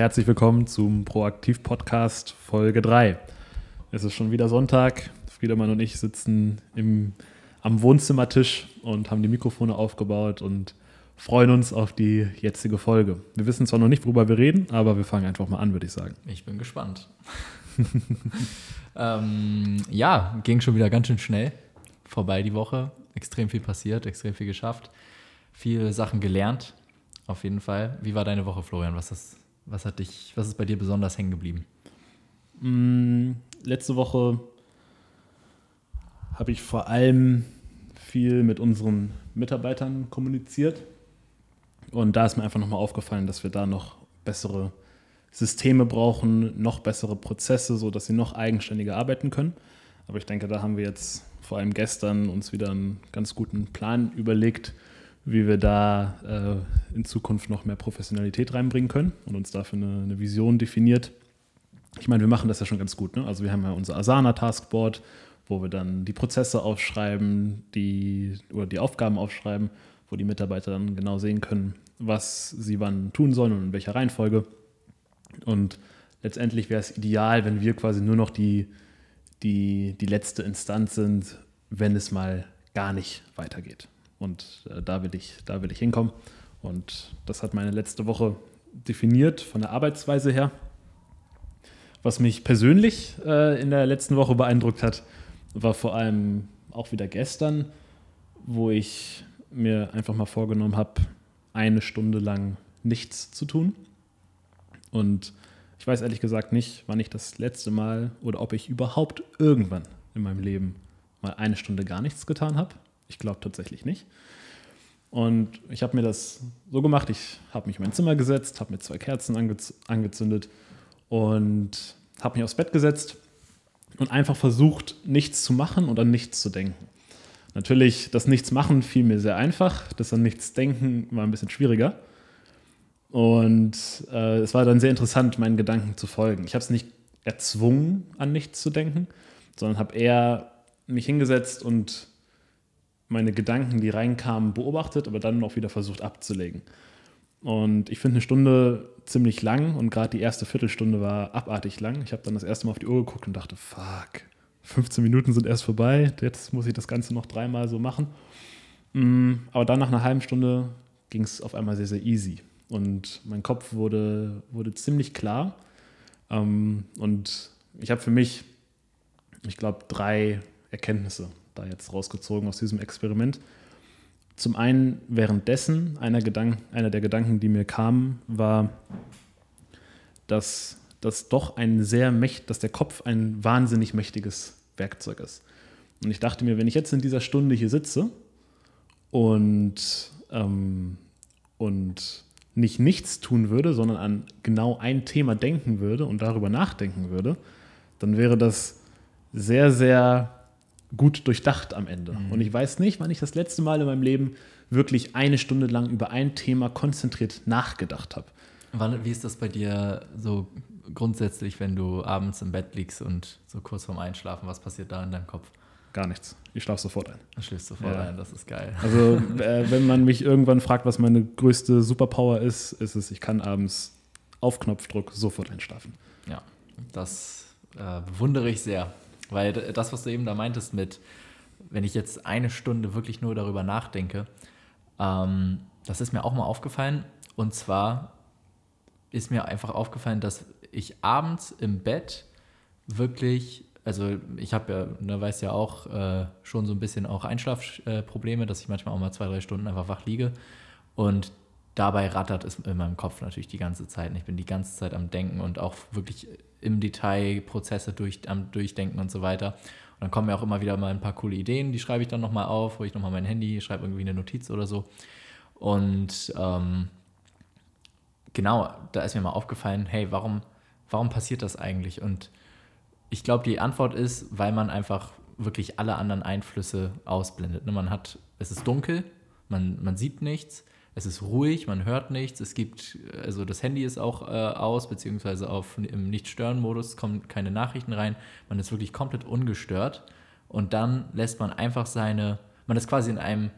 herzlich willkommen zum Proaktiv-Podcast Folge 3. Es ist schon wieder Sonntag. Friedemann und ich sitzen im, am Wohnzimmertisch und haben die Mikrofone aufgebaut und freuen uns auf die jetzige Folge. Wir wissen zwar noch nicht, worüber wir reden, aber wir fangen einfach mal an, würde ich sagen. Ich bin gespannt. ähm, ja, ging schon wieder ganz schön schnell vorbei die Woche. Extrem viel passiert, extrem viel geschafft, viele Sachen gelernt. Auf jeden Fall. Wie war deine Woche, Florian? Was ist, was hat dich, was ist bei dir besonders hängen geblieben? Mm, letzte Woche habe ich vor allem viel mit unseren Mitarbeitern kommuniziert. Und da ist mir einfach nochmal aufgefallen, dass wir da noch bessere Systeme brauchen, noch bessere Prozesse, sodass sie noch eigenständiger arbeiten können. Aber ich denke, da haben wir jetzt vor allem gestern uns wieder einen ganz guten Plan überlegt, wie wir da äh, in Zukunft noch mehr Professionalität reinbringen können und uns dafür eine, eine Vision definiert. Ich meine, wir machen das ja schon ganz gut. Ne? Also wir haben ja unser Asana Taskboard, wo wir dann die Prozesse aufschreiben, die oder die Aufgaben aufschreiben wo die Mitarbeiter dann genau sehen können, was sie wann tun sollen und in welcher Reihenfolge. Und letztendlich wäre es ideal, wenn wir quasi nur noch die, die, die letzte Instanz sind, wenn es mal gar nicht weitergeht. Und äh, da, will ich, da will ich hinkommen. Und das hat meine letzte Woche definiert von der Arbeitsweise her. Was mich persönlich äh, in der letzten Woche beeindruckt hat, war vor allem auch wieder gestern, wo ich mir einfach mal vorgenommen habe, eine Stunde lang nichts zu tun. Und ich weiß ehrlich gesagt nicht, wann ich das letzte Mal oder ob ich überhaupt irgendwann in meinem Leben mal eine Stunde gar nichts getan habe. Ich glaube tatsächlich nicht. Und ich habe mir das so gemacht, ich habe mich in mein Zimmer gesetzt, habe mir zwei Kerzen angez angezündet und habe mich aufs Bett gesetzt und einfach versucht, nichts zu machen und an nichts zu denken. Natürlich, das Nichts-Machen fiel mir sehr einfach, das an nichts denken war ein bisschen schwieriger. Und äh, es war dann sehr interessant, meinen Gedanken zu folgen. Ich habe es nicht erzwungen, an nichts zu denken, sondern habe eher mich hingesetzt und meine Gedanken, die reinkamen, beobachtet, aber dann auch wieder versucht abzulegen. Und ich finde eine Stunde ziemlich lang und gerade die erste Viertelstunde war abartig lang. Ich habe dann das erste Mal auf die Uhr geguckt und dachte, fuck, 15 Minuten sind erst vorbei, jetzt muss ich das Ganze noch dreimal so machen. Mm, aber dann nach einer halben Stunde ging es auf einmal sehr, sehr easy. Und mein Kopf wurde, wurde ziemlich klar. Ähm, und ich habe für mich, ich glaube, drei Erkenntnisse da jetzt rausgezogen aus diesem Experiment. Zum einen währenddessen, einer, Gedank einer der Gedanken, die mir kamen, war, dass, dass doch ein sehr mächt, dass der Kopf ein wahnsinnig mächtiges Werkzeug ist. Und ich dachte mir, wenn ich jetzt in dieser Stunde hier sitze und, ähm, und nicht nichts tun würde, sondern an genau ein Thema denken würde und darüber nachdenken würde, dann wäre das sehr, sehr gut durchdacht am Ende. Mhm. Und ich weiß nicht, wann ich das letzte Mal in meinem Leben wirklich eine Stunde lang über ein Thema konzentriert nachgedacht habe. Wie ist das bei dir so grundsätzlich, wenn du abends im Bett liegst und so kurz vorm Einschlafen, was passiert da in deinem Kopf? Gar nichts. Ich schlafe sofort ein. Du schläfst sofort ja. ein, das ist geil. Also, äh, wenn man mich irgendwann fragt, was meine größte Superpower ist, ist es, ich kann abends auf Knopfdruck sofort einschlafen. Ja, das äh, bewundere ich sehr. Weil das, was du eben da meintest mit, wenn ich jetzt eine Stunde wirklich nur darüber nachdenke, ähm, das ist mir auch mal aufgefallen. Und zwar ist mir einfach aufgefallen, dass ich abends im Bett wirklich, also ich habe ja, ne, weiß ja auch, äh, schon so ein bisschen auch Einschlafprobleme, dass ich manchmal auch mal zwei, drei Stunden einfach wach liege. Und dabei rattert es in meinem Kopf natürlich die ganze Zeit. Und ich bin die ganze Zeit am Denken und auch wirklich im Detail Prozesse durch, am Durchdenken und so weiter. Und dann kommen mir auch immer wieder mal ein paar coole Ideen, die schreibe ich dann nochmal auf, wo ich nochmal mein Handy, schreibe irgendwie eine Notiz oder so. Und ähm, genau, da ist mir mal aufgefallen, hey, warum warum passiert das eigentlich? Und ich glaube, die Antwort ist, weil man einfach wirklich alle anderen Einflüsse ausblendet. Ne, man hat, es ist dunkel, man, man sieht nichts, es ist ruhig, man hört nichts, es gibt, also das Handy ist auch äh, aus, beziehungsweise auf, im Nicht-Stören-Modus kommen keine Nachrichten rein, man ist wirklich komplett ungestört und dann lässt man einfach seine, man ist quasi in einem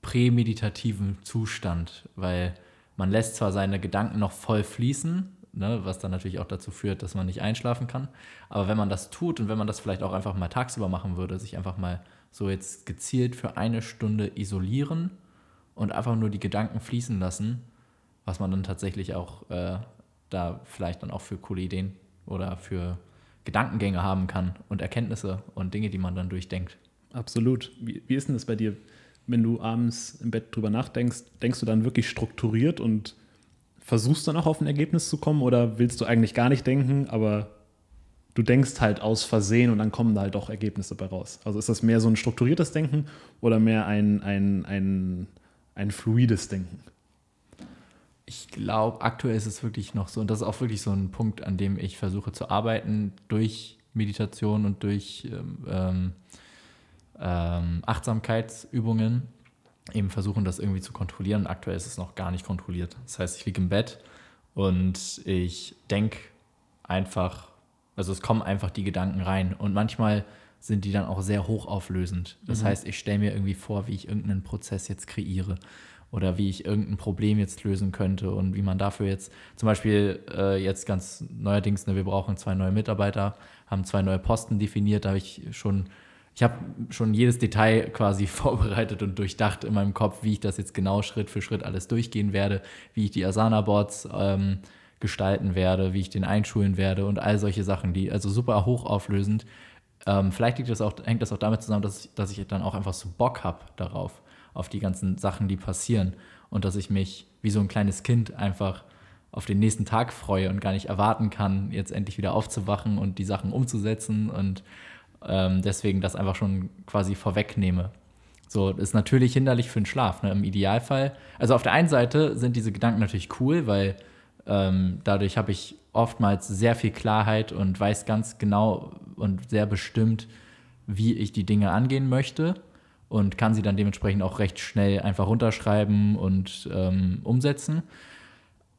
prämeditativen Zustand, weil man lässt zwar seine Gedanken noch voll fließen, ne, was dann natürlich auch dazu führt, dass man nicht einschlafen kann. Aber wenn man das tut und wenn man das vielleicht auch einfach mal tagsüber machen würde, sich einfach mal so jetzt gezielt für eine Stunde isolieren und einfach nur die Gedanken fließen lassen, was man dann tatsächlich auch äh, da vielleicht dann auch für coole Ideen oder für Gedankengänge haben kann und Erkenntnisse und Dinge, die man dann durchdenkt. Absolut. Wie, wie ist denn das bei dir, wenn du abends im Bett drüber nachdenkst? Denkst du dann wirklich strukturiert und versuchst dann auch auf ein Ergebnis zu kommen oder willst du eigentlich gar nicht denken, aber du denkst halt aus Versehen und dann kommen da halt auch Ergebnisse bei raus? Also ist das mehr so ein strukturiertes Denken oder mehr ein, ein, ein, ein fluides Denken? Ich glaube, aktuell ist es wirklich noch so, und das ist auch wirklich so ein Punkt, an dem ich versuche zu arbeiten, durch Meditation und durch ähm, ähm, Achtsamkeitsübungen, eben versuchen, das irgendwie zu kontrollieren. aktuell ist es noch gar nicht kontrolliert. Das heißt, ich liege im Bett und ich denke einfach, also es kommen einfach die Gedanken rein. Und manchmal sind die dann auch sehr hochauflösend. Das mhm. heißt, ich stelle mir irgendwie vor, wie ich irgendeinen Prozess jetzt kreiere oder wie ich irgendein Problem jetzt lösen könnte und wie man dafür jetzt zum Beispiel äh, jetzt ganz neuerdings, ne, wir brauchen zwei neue Mitarbeiter, haben zwei neue Posten definiert, da habe ich schon, ich habe schon jedes Detail quasi vorbereitet und durchdacht in meinem Kopf, wie ich das jetzt genau Schritt für Schritt alles durchgehen werde, wie ich die Asana-Boards ähm, gestalten werde, wie ich den einschulen werde und all solche Sachen, die also super hochauflösend. Ähm, vielleicht liegt das auch, hängt das auch damit zusammen, dass, dass ich dann auch einfach so Bock habe darauf auf die ganzen Sachen, die passieren. Und dass ich mich wie so ein kleines Kind einfach auf den nächsten Tag freue und gar nicht erwarten kann, jetzt endlich wieder aufzuwachen und die Sachen umzusetzen und ähm, deswegen das einfach schon quasi vorwegnehme. So, ist natürlich hinderlich für den Schlaf, ne? im Idealfall. Also auf der einen Seite sind diese Gedanken natürlich cool, weil ähm, dadurch habe ich oftmals sehr viel Klarheit und weiß ganz genau und sehr bestimmt, wie ich die Dinge angehen möchte und kann sie dann dementsprechend auch recht schnell einfach runterschreiben und ähm, umsetzen.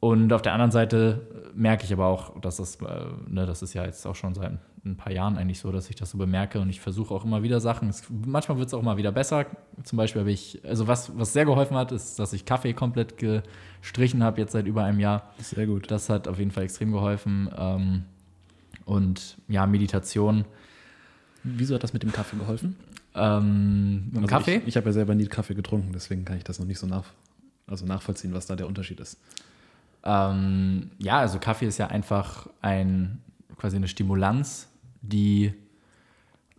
Und auf der anderen Seite merke ich aber auch, dass das, äh, ne, das ist ja jetzt auch schon seit ein paar Jahren eigentlich so, dass ich das so bemerke und ich versuche auch immer wieder Sachen. Es, manchmal wird es auch mal wieder besser. Zum Beispiel habe ich, also was, was sehr geholfen hat, ist, dass ich Kaffee komplett gestrichen habe, jetzt seit über einem Jahr. Sehr gut. Das hat auf jeden Fall extrem geholfen. Ähm, und ja, Meditation. Wieso hat das mit dem Kaffee geholfen? Ähm, mit dem also Kaffee? Ich, ich habe ja selber nie Kaffee getrunken, deswegen kann ich das noch nicht so nach, also nachvollziehen, was da der Unterschied ist. Ähm, ja, also Kaffee ist ja einfach ein, quasi eine Stimulanz, die,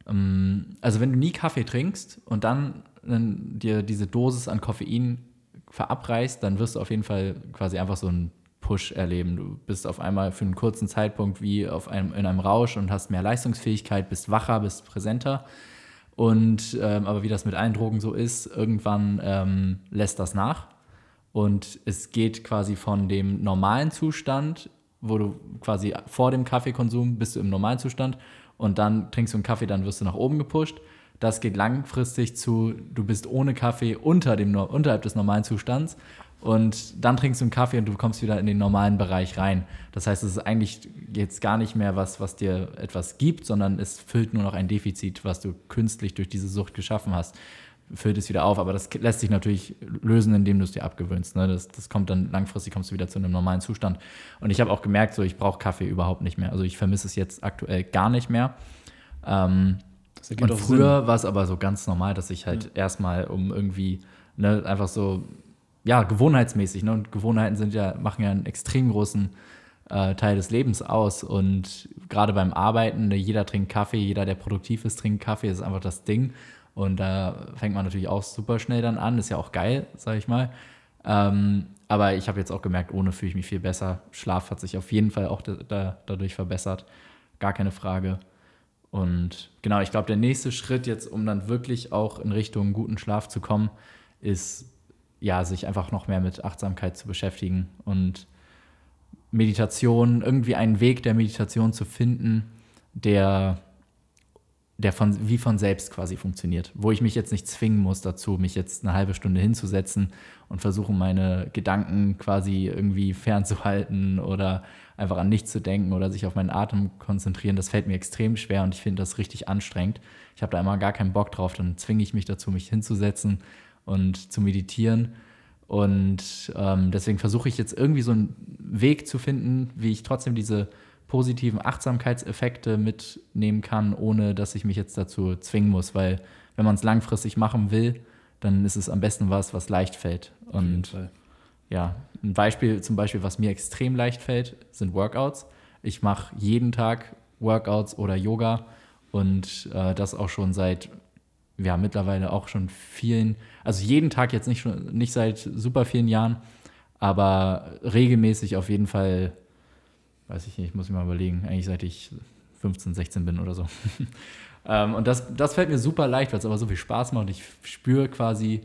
ähm, also wenn du nie Kaffee trinkst und dann, dann dir diese Dosis an Koffein verabreichst, dann wirst du auf jeden Fall quasi einfach so einen Push erleben. Du bist auf einmal für einen kurzen Zeitpunkt wie auf einem, in einem Rausch und hast mehr Leistungsfähigkeit, bist wacher, bist präsenter. Und ähm, aber wie das mit allen Drogen so ist, irgendwann ähm, lässt das nach. Und es geht quasi von dem normalen Zustand, wo du quasi vor dem Kaffeekonsum bist du im normalen Zustand und dann trinkst du einen Kaffee, dann wirst du nach oben gepusht. Das geht langfristig zu, du bist ohne Kaffee unter dem, unterhalb des normalen Zustands und dann trinkst du einen Kaffee und du kommst wieder in den normalen Bereich rein. Das heißt, es ist eigentlich jetzt gar nicht mehr was, was dir etwas gibt, sondern es füllt nur noch ein Defizit, was du künstlich durch diese Sucht geschaffen hast. Füllt es wieder auf, aber das lässt sich natürlich lösen, indem du es dir abgewöhnst. Ne? Das, das kommt dann langfristig, kommst du wieder zu einem normalen Zustand. Und ich habe auch gemerkt, so ich brauche Kaffee überhaupt nicht mehr. Also ich vermisse es jetzt aktuell gar nicht mehr. Ähm, und früher war es aber so ganz normal, dass ich halt ja. erstmal um irgendwie ne, einfach so ja, gewohnheitsmäßig. Ne? Und Gewohnheiten sind ja, machen ja einen extrem großen äh, Teil des Lebens aus. Und gerade beim Arbeiten, ne, jeder trinkt Kaffee, jeder, der produktiv ist, trinkt Kaffee, das ist einfach das Ding. Und da fängt man natürlich auch super schnell dann an. Ist ja auch geil, sag ich mal. Ähm, aber ich habe jetzt auch gemerkt, ohne fühle ich mich viel besser. Schlaf hat sich auf jeden Fall auch da, da, dadurch verbessert. Gar keine Frage. Und genau, ich glaube, der nächste Schritt jetzt, um dann wirklich auch in Richtung guten Schlaf zu kommen, ist ja, sich einfach noch mehr mit Achtsamkeit zu beschäftigen und Meditation, irgendwie einen Weg der Meditation zu finden, der, der von, wie von selbst quasi funktioniert, wo ich mich jetzt nicht zwingen muss dazu, mich jetzt eine halbe Stunde hinzusetzen und versuchen, meine Gedanken quasi irgendwie fernzuhalten oder einfach an nichts zu denken oder sich auf meinen Atem konzentrieren. Das fällt mir extrem schwer und ich finde das richtig anstrengend. Ich habe da immer gar keinen Bock drauf, dann zwinge ich mich dazu, mich hinzusetzen und zu meditieren. Und ähm, deswegen versuche ich jetzt irgendwie so einen Weg zu finden, wie ich trotzdem diese positiven Achtsamkeitseffekte mitnehmen kann, ohne dass ich mich jetzt dazu zwingen muss, weil wenn man es langfristig machen will, dann ist es am besten was, was leicht fällt. Und ja, ein Beispiel zum Beispiel, was mir extrem leicht fällt, sind Workouts. Ich mache jeden Tag Workouts oder Yoga und äh, das auch schon seit ja, mittlerweile auch schon vielen, also jeden Tag jetzt nicht, schon, nicht seit super vielen Jahren, aber regelmäßig auf jeden Fall, weiß ich nicht, muss ich mal überlegen, eigentlich seit ich 15, 16 bin oder so. ähm, und das, das fällt mir super leicht, weil es aber so viel Spaß macht. Ich spüre quasi,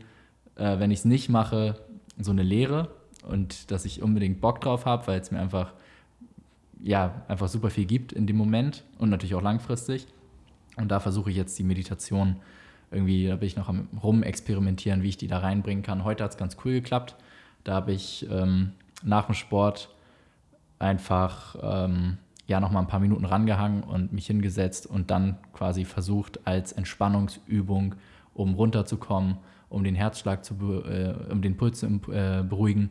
äh, wenn ich es nicht mache, so eine Leere und dass ich unbedingt Bock drauf habe, weil es mir einfach, ja, einfach super viel gibt in dem Moment und natürlich auch langfristig. Und da versuche ich jetzt die Meditation irgendwie, da bin ich noch am rumexperimentieren, wie ich die da reinbringen kann. Heute hat es ganz cool geklappt. Da habe ich ähm, nach dem Sport einfach ähm, ja noch mal ein paar Minuten rangehangen und mich hingesetzt und dann quasi versucht als Entspannungsübung, um runterzukommen, um den Herzschlag zu, äh, um den Puls zu äh, beruhigen,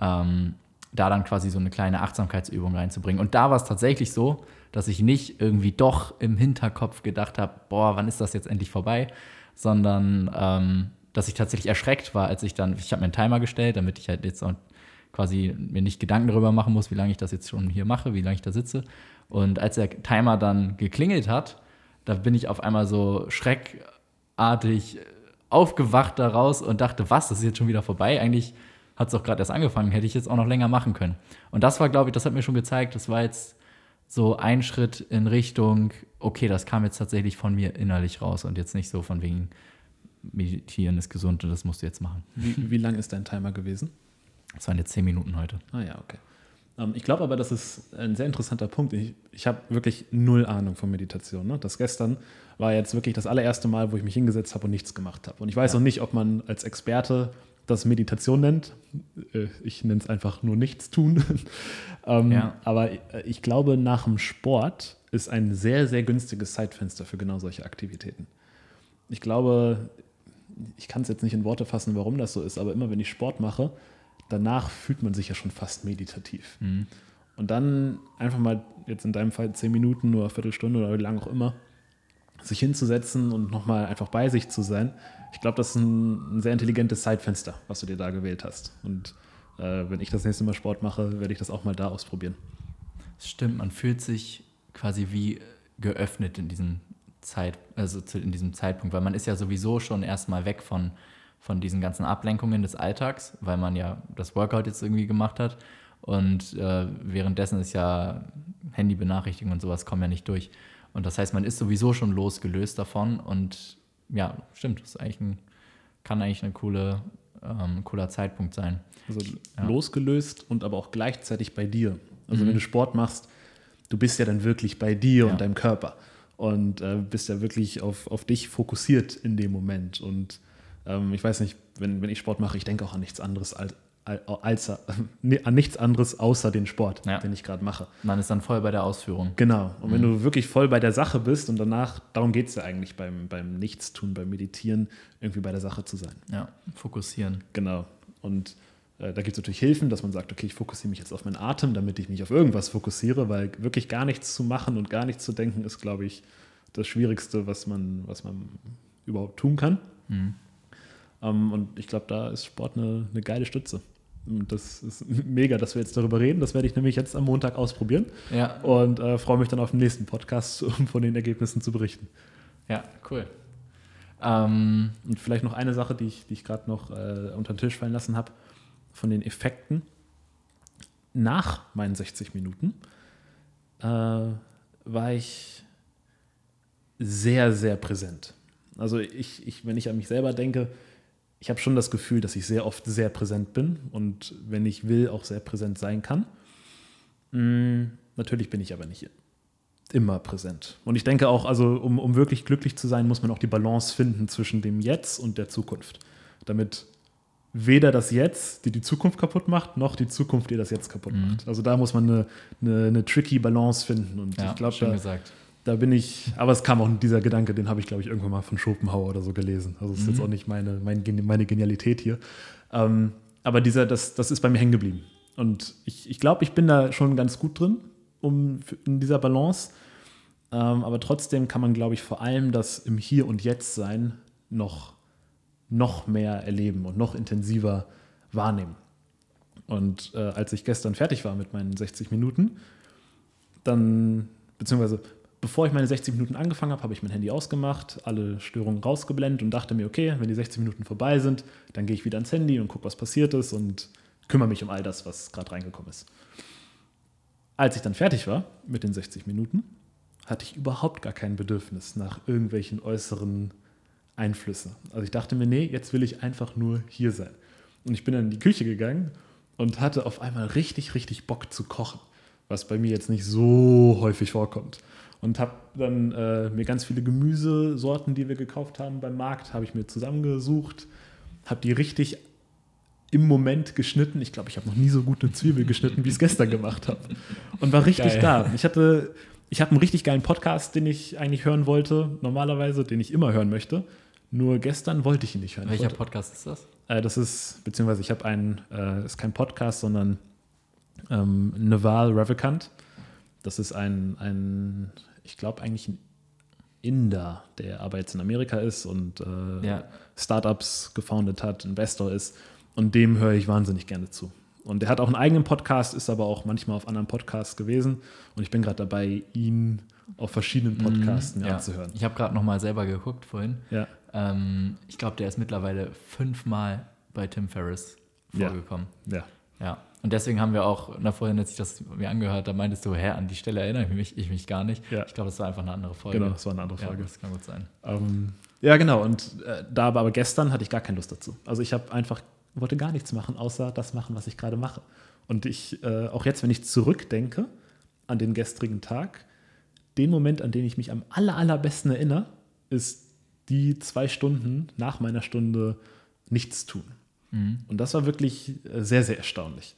ähm, da dann quasi so eine kleine Achtsamkeitsübung reinzubringen. Und da war es tatsächlich so, dass ich nicht irgendwie doch im Hinterkopf gedacht habe, boah, wann ist das jetzt endlich vorbei, sondern ähm, dass ich tatsächlich erschreckt war, als ich dann, ich habe mir einen Timer gestellt, damit ich halt jetzt auch quasi mir nicht Gedanken darüber machen muss, wie lange ich das jetzt schon hier mache, wie lange ich da sitze. Und als der Timer dann geklingelt hat, da bin ich auf einmal so schreckartig aufgewacht daraus und dachte, was, das ist jetzt schon wieder vorbei? Eigentlich hat es doch gerade erst angefangen, hätte ich jetzt auch noch länger machen können. Und das war, glaube ich, das hat mir schon gezeigt, das war jetzt so ein Schritt in Richtung, okay, das kam jetzt tatsächlich von mir innerlich raus und jetzt nicht so von wegen, meditieren ist gesund und das musst du jetzt machen. Wie, wie lang ist dein Timer gewesen? Das waren jetzt zehn Minuten heute. Ah ja, okay. Ähm, ich glaube aber, das ist ein sehr interessanter Punkt. Ich, ich habe wirklich null Ahnung von Meditation. Ne? Das gestern war jetzt wirklich das allererste Mal, wo ich mich hingesetzt habe und nichts gemacht habe. Und ich weiß ja. auch nicht, ob man als Experte das Meditation nennt. Äh, ich nenne es einfach nur nichts tun. ähm, ja. Aber ich glaube, nach dem Sport ist ein sehr, sehr günstiges Zeitfenster für genau solche Aktivitäten. Ich glaube, ich kann es jetzt nicht in Worte fassen, warum das so ist, aber immer wenn ich Sport mache, danach fühlt man sich ja schon fast meditativ. Mhm. Und dann einfach mal, jetzt in deinem Fall zehn Minuten, nur eine Viertelstunde oder wie lange auch immer, sich hinzusetzen und nochmal einfach bei sich zu sein, ich glaube, das ist ein, ein, sehr intelligentes Zeitfenster, was du dir da gewählt hast. Und äh, wenn ich das nächste Mal Sport mache, werde ich das auch mal da ausprobieren. Das stimmt, man fühlt sich quasi wie geöffnet in diesem Zeit, also in diesem Zeitpunkt, weil man ist ja sowieso schon erstmal weg von, von diesen ganzen Ablenkungen des Alltags, weil man ja das Workout jetzt irgendwie gemacht hat. Und äh, währenddessen ist ja Handybenachrichtigungen und sowas kommen ja nicht durch. Und das heißt, man ist sowieso schon losgelöst davon und ja, stimmt, das ist eigentlich ein, kann eigentlich ein coole, ähm, cooler Zeitpunkt sein. Also ja. losgelöst und aber auch gleichzeitig bei dir. Also mhm. wenn du Sport machst, du bist ja dann wirklich bei dir ja. und deinem Körper und äh, bist ja wirklich auf, auf dich fokussiert in dem Moment. Und ähm, ich weiß nicht, wenn, wenn ich Sport mache, ich denke auch an nichts anderes als, als, an nichts anderes außer den Sport, ja. den ich gerade mache. Man ist dann voll bei der Ausführung. Genau. Und mhm. wenn du wirklich voll bei der Sache bist und danach, darum geht es ja eigentlich beim, beim Nichtstun, beim Meditieren, irgendwie bei der Sache zu sein. Ja, fokussieren. Genau. Und äh, da gibt es natürlich Hilfen, dass man sagt, okay, ich fokussiere mich jetzt auf meinen Atem, damit ich mich auf irgendwas fokussiere, weil wirklich gar nichts zu machen und gar nichts zu denken ist, glaube ich, das Schwierigste, was man, was man überhaupt tun kann. Mhm. Ähm, und ich glaube, da ist Sport eine, eine geile Stütze. Und das ist mega, dass wir jetzt darüber reden. Das werde ich nämlich jetzt am Montag ausprobieren. Ja. Und äh, freue mich dann auf den nächsten Podcast, um von den Ergebnissen zu berichten. Ja, cool. Ähm, und vielleicht noch eine Sache, die ich, die ich gerade noch äh, unter den Tisch fallen lassen habe, von den Effekten. Nach meinen 60 Minuten äh, war ich sehr, sehr präsent. Also ich, ich, wenn ich an mich selber denke, ich habe schon das Gefühl, dass ich sehr oft sehr präsent bin und wenn ich will, auch sehr präsent sein kann. Mm, natürlich bin ich aber nicht immer präsent. Und ich denke auch, also um, um wirklich glücklich zu sein, muss man auch die Balance finden zwischen dem Jetzt und der Zukunft. Damit weder das Jetzt, die die Zukunft kaputt macht, noch die Zukunft, die das Jetzt kaputt mhm. macht. Also da muss man eine, eine, eine tricky Balance finden. Und ja, ich glaube, da, gesagt da bin ich, aber es kam auch dieser Gedanke, den habe ich, glaube ich, irgendwann mal von Schopenhauer oder so gelesen. Also es ist mhm. jetzt auch nicht meine, meine, Genialität hier. Ähm, aber dieser, das, das ist bei mir hängen geblieben. Und ich, ich glaube, ich bin da schon ganz gut drin, um in dieser Balance. Ähm, aber trotzdem kann man, glaube ich, vor allem das im Hier und Jetzt sein noch, noch mehr erleben und noch intensiver wahrnehmen. Und äh, als ich gestern fertig war mit meinen 60 Minuten, dann, beziehungsweise bevor ich meine 60 Minuten angefangen habe, habe ich mein Handy ausgemacht, alle Störungen rausgeblendet und dachte mir, okay, wenn die 60 Minuten vorbei sind, dann gehe ich wieder ans Handy und gucke, was passiert ist und kümmere mich um all das, was gerade reingekommen ist. Als ich dann fertig war mit den 60 Minuten, hatte ich überhaupt gar kein Bedürfnis nach irgendwelchen äußeren Einflüssen. Also ich dachte mir, nee, jetzt will ich einfach nur hier sein. Und ich bin dann in die Küche gegangen und hatte auf einmal richtig, richtig Bock zu kochen, was bei mir jetzt nicht so häufig vorkommt. Und habe dann äh, mir ganz viele Gemüsesorten, die wir gekauft haben beim Markt, habe ich mir zusammengesucht, habe die richtig im Moment geschnitten. Ich glaube, ich habe noch nie so gut eine Zwiebel geschnitten, wie ich es gestern gemacht habe. Und war richtig Geil. da. Ich hatte, ich habe einen richtig geilen Podcast, den ich eigentlich hören wollte, normalerweise, den ich immer hören möchte. Nur gestern wollte ich ihn nicht hören. Welcher Podcast ist das? Äh, das ist, beziehungsweise ich habe einen, äh, ist kein Podcast, sondern ähm, Naval Ravikant. Das ist ein, ein ich glaube eigentlich ein Inder, der aber jetzt in Amerika ist und äh, ja. Startups gefoundet hat, Investor ist. Und dem höre ich wahnsinnig gerne zu. Und der hat auch einen eigenen Podcast, ist aber auch manchmal auf anderen Podcasts gewesen. Und ich bin gerade dabei, ihn auf verschiedenen mhm, Podcasts mm, ja. anzuhören. Ich habe gerade nochmal selber geguckt vorhin. Ja. Ähm, ich glaube, der ist mittlerweile fünfmal bei Tim Ferriss vorgekommen. Ja. ja. Ja. Und deswegen haben wir auch, na vorhin, als ich das mir angehört, da meintest du, hä, an die Stelle erinnere ich mich, ich mich gar nicht. Ja. Ich glaube, das war einfach eine andere Folge. Genau, das war eine andere Folge. Ja, das kann gut sein. Ähm, ja, genau. Und äh, da aber gestern hatte ich gar keine Lust dazu. Also ich habe einfach, wollte gar nichts machen, außer das machen, was ich gerade mache. Und ich, äh, auch jetzt, wenn ich zurückdenke an den gestrigen Tag, den Moment, an den ich mich am aller, allerbesten erinnere, ist die zwei Stunden nach meiner Stunde nichts tun. Mhm. Und das war wirklich äh, sehr, sehr erstaunlich.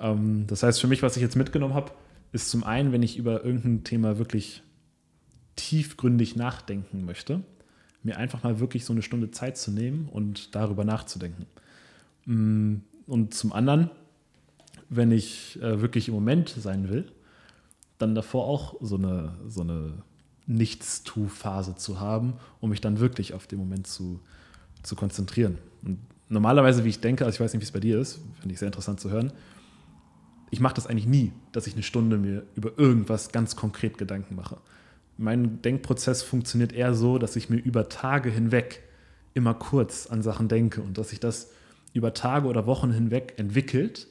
Ähm, das heißt, für mich, was ich jetzt mitgenommen habe, ist zum einen, wenn ich über irgendein Thema wirklich tiefgründig nachdenken möchte, mir einfach mal wirklich so eine Stunde Zeit zu nehmen und darüber nachzudenken. Mm, und zum anderen, wenn ich äh, wirklich im Moment sein will, dann davor auch so eine, so eine Nichts-Tu-Phase zu haben, um mich dann wirklich auf den Moment zu, zu konzentrieren. Und normalerweise, wie ich denke, also ich weiß nicht, wie es bei dir ist, finde ich sehr interessant zu hören, ich mache das eigentlich nie, dass ich eine Stunde mir über irgendwas ganz konkret Gedanken mache. Mein Denkprozess funktioniert eher so, dass ich mir über Tage hinweg immer kurz an Sachen denke und dass sich das über Tage oder Wochen hinweg entwickelt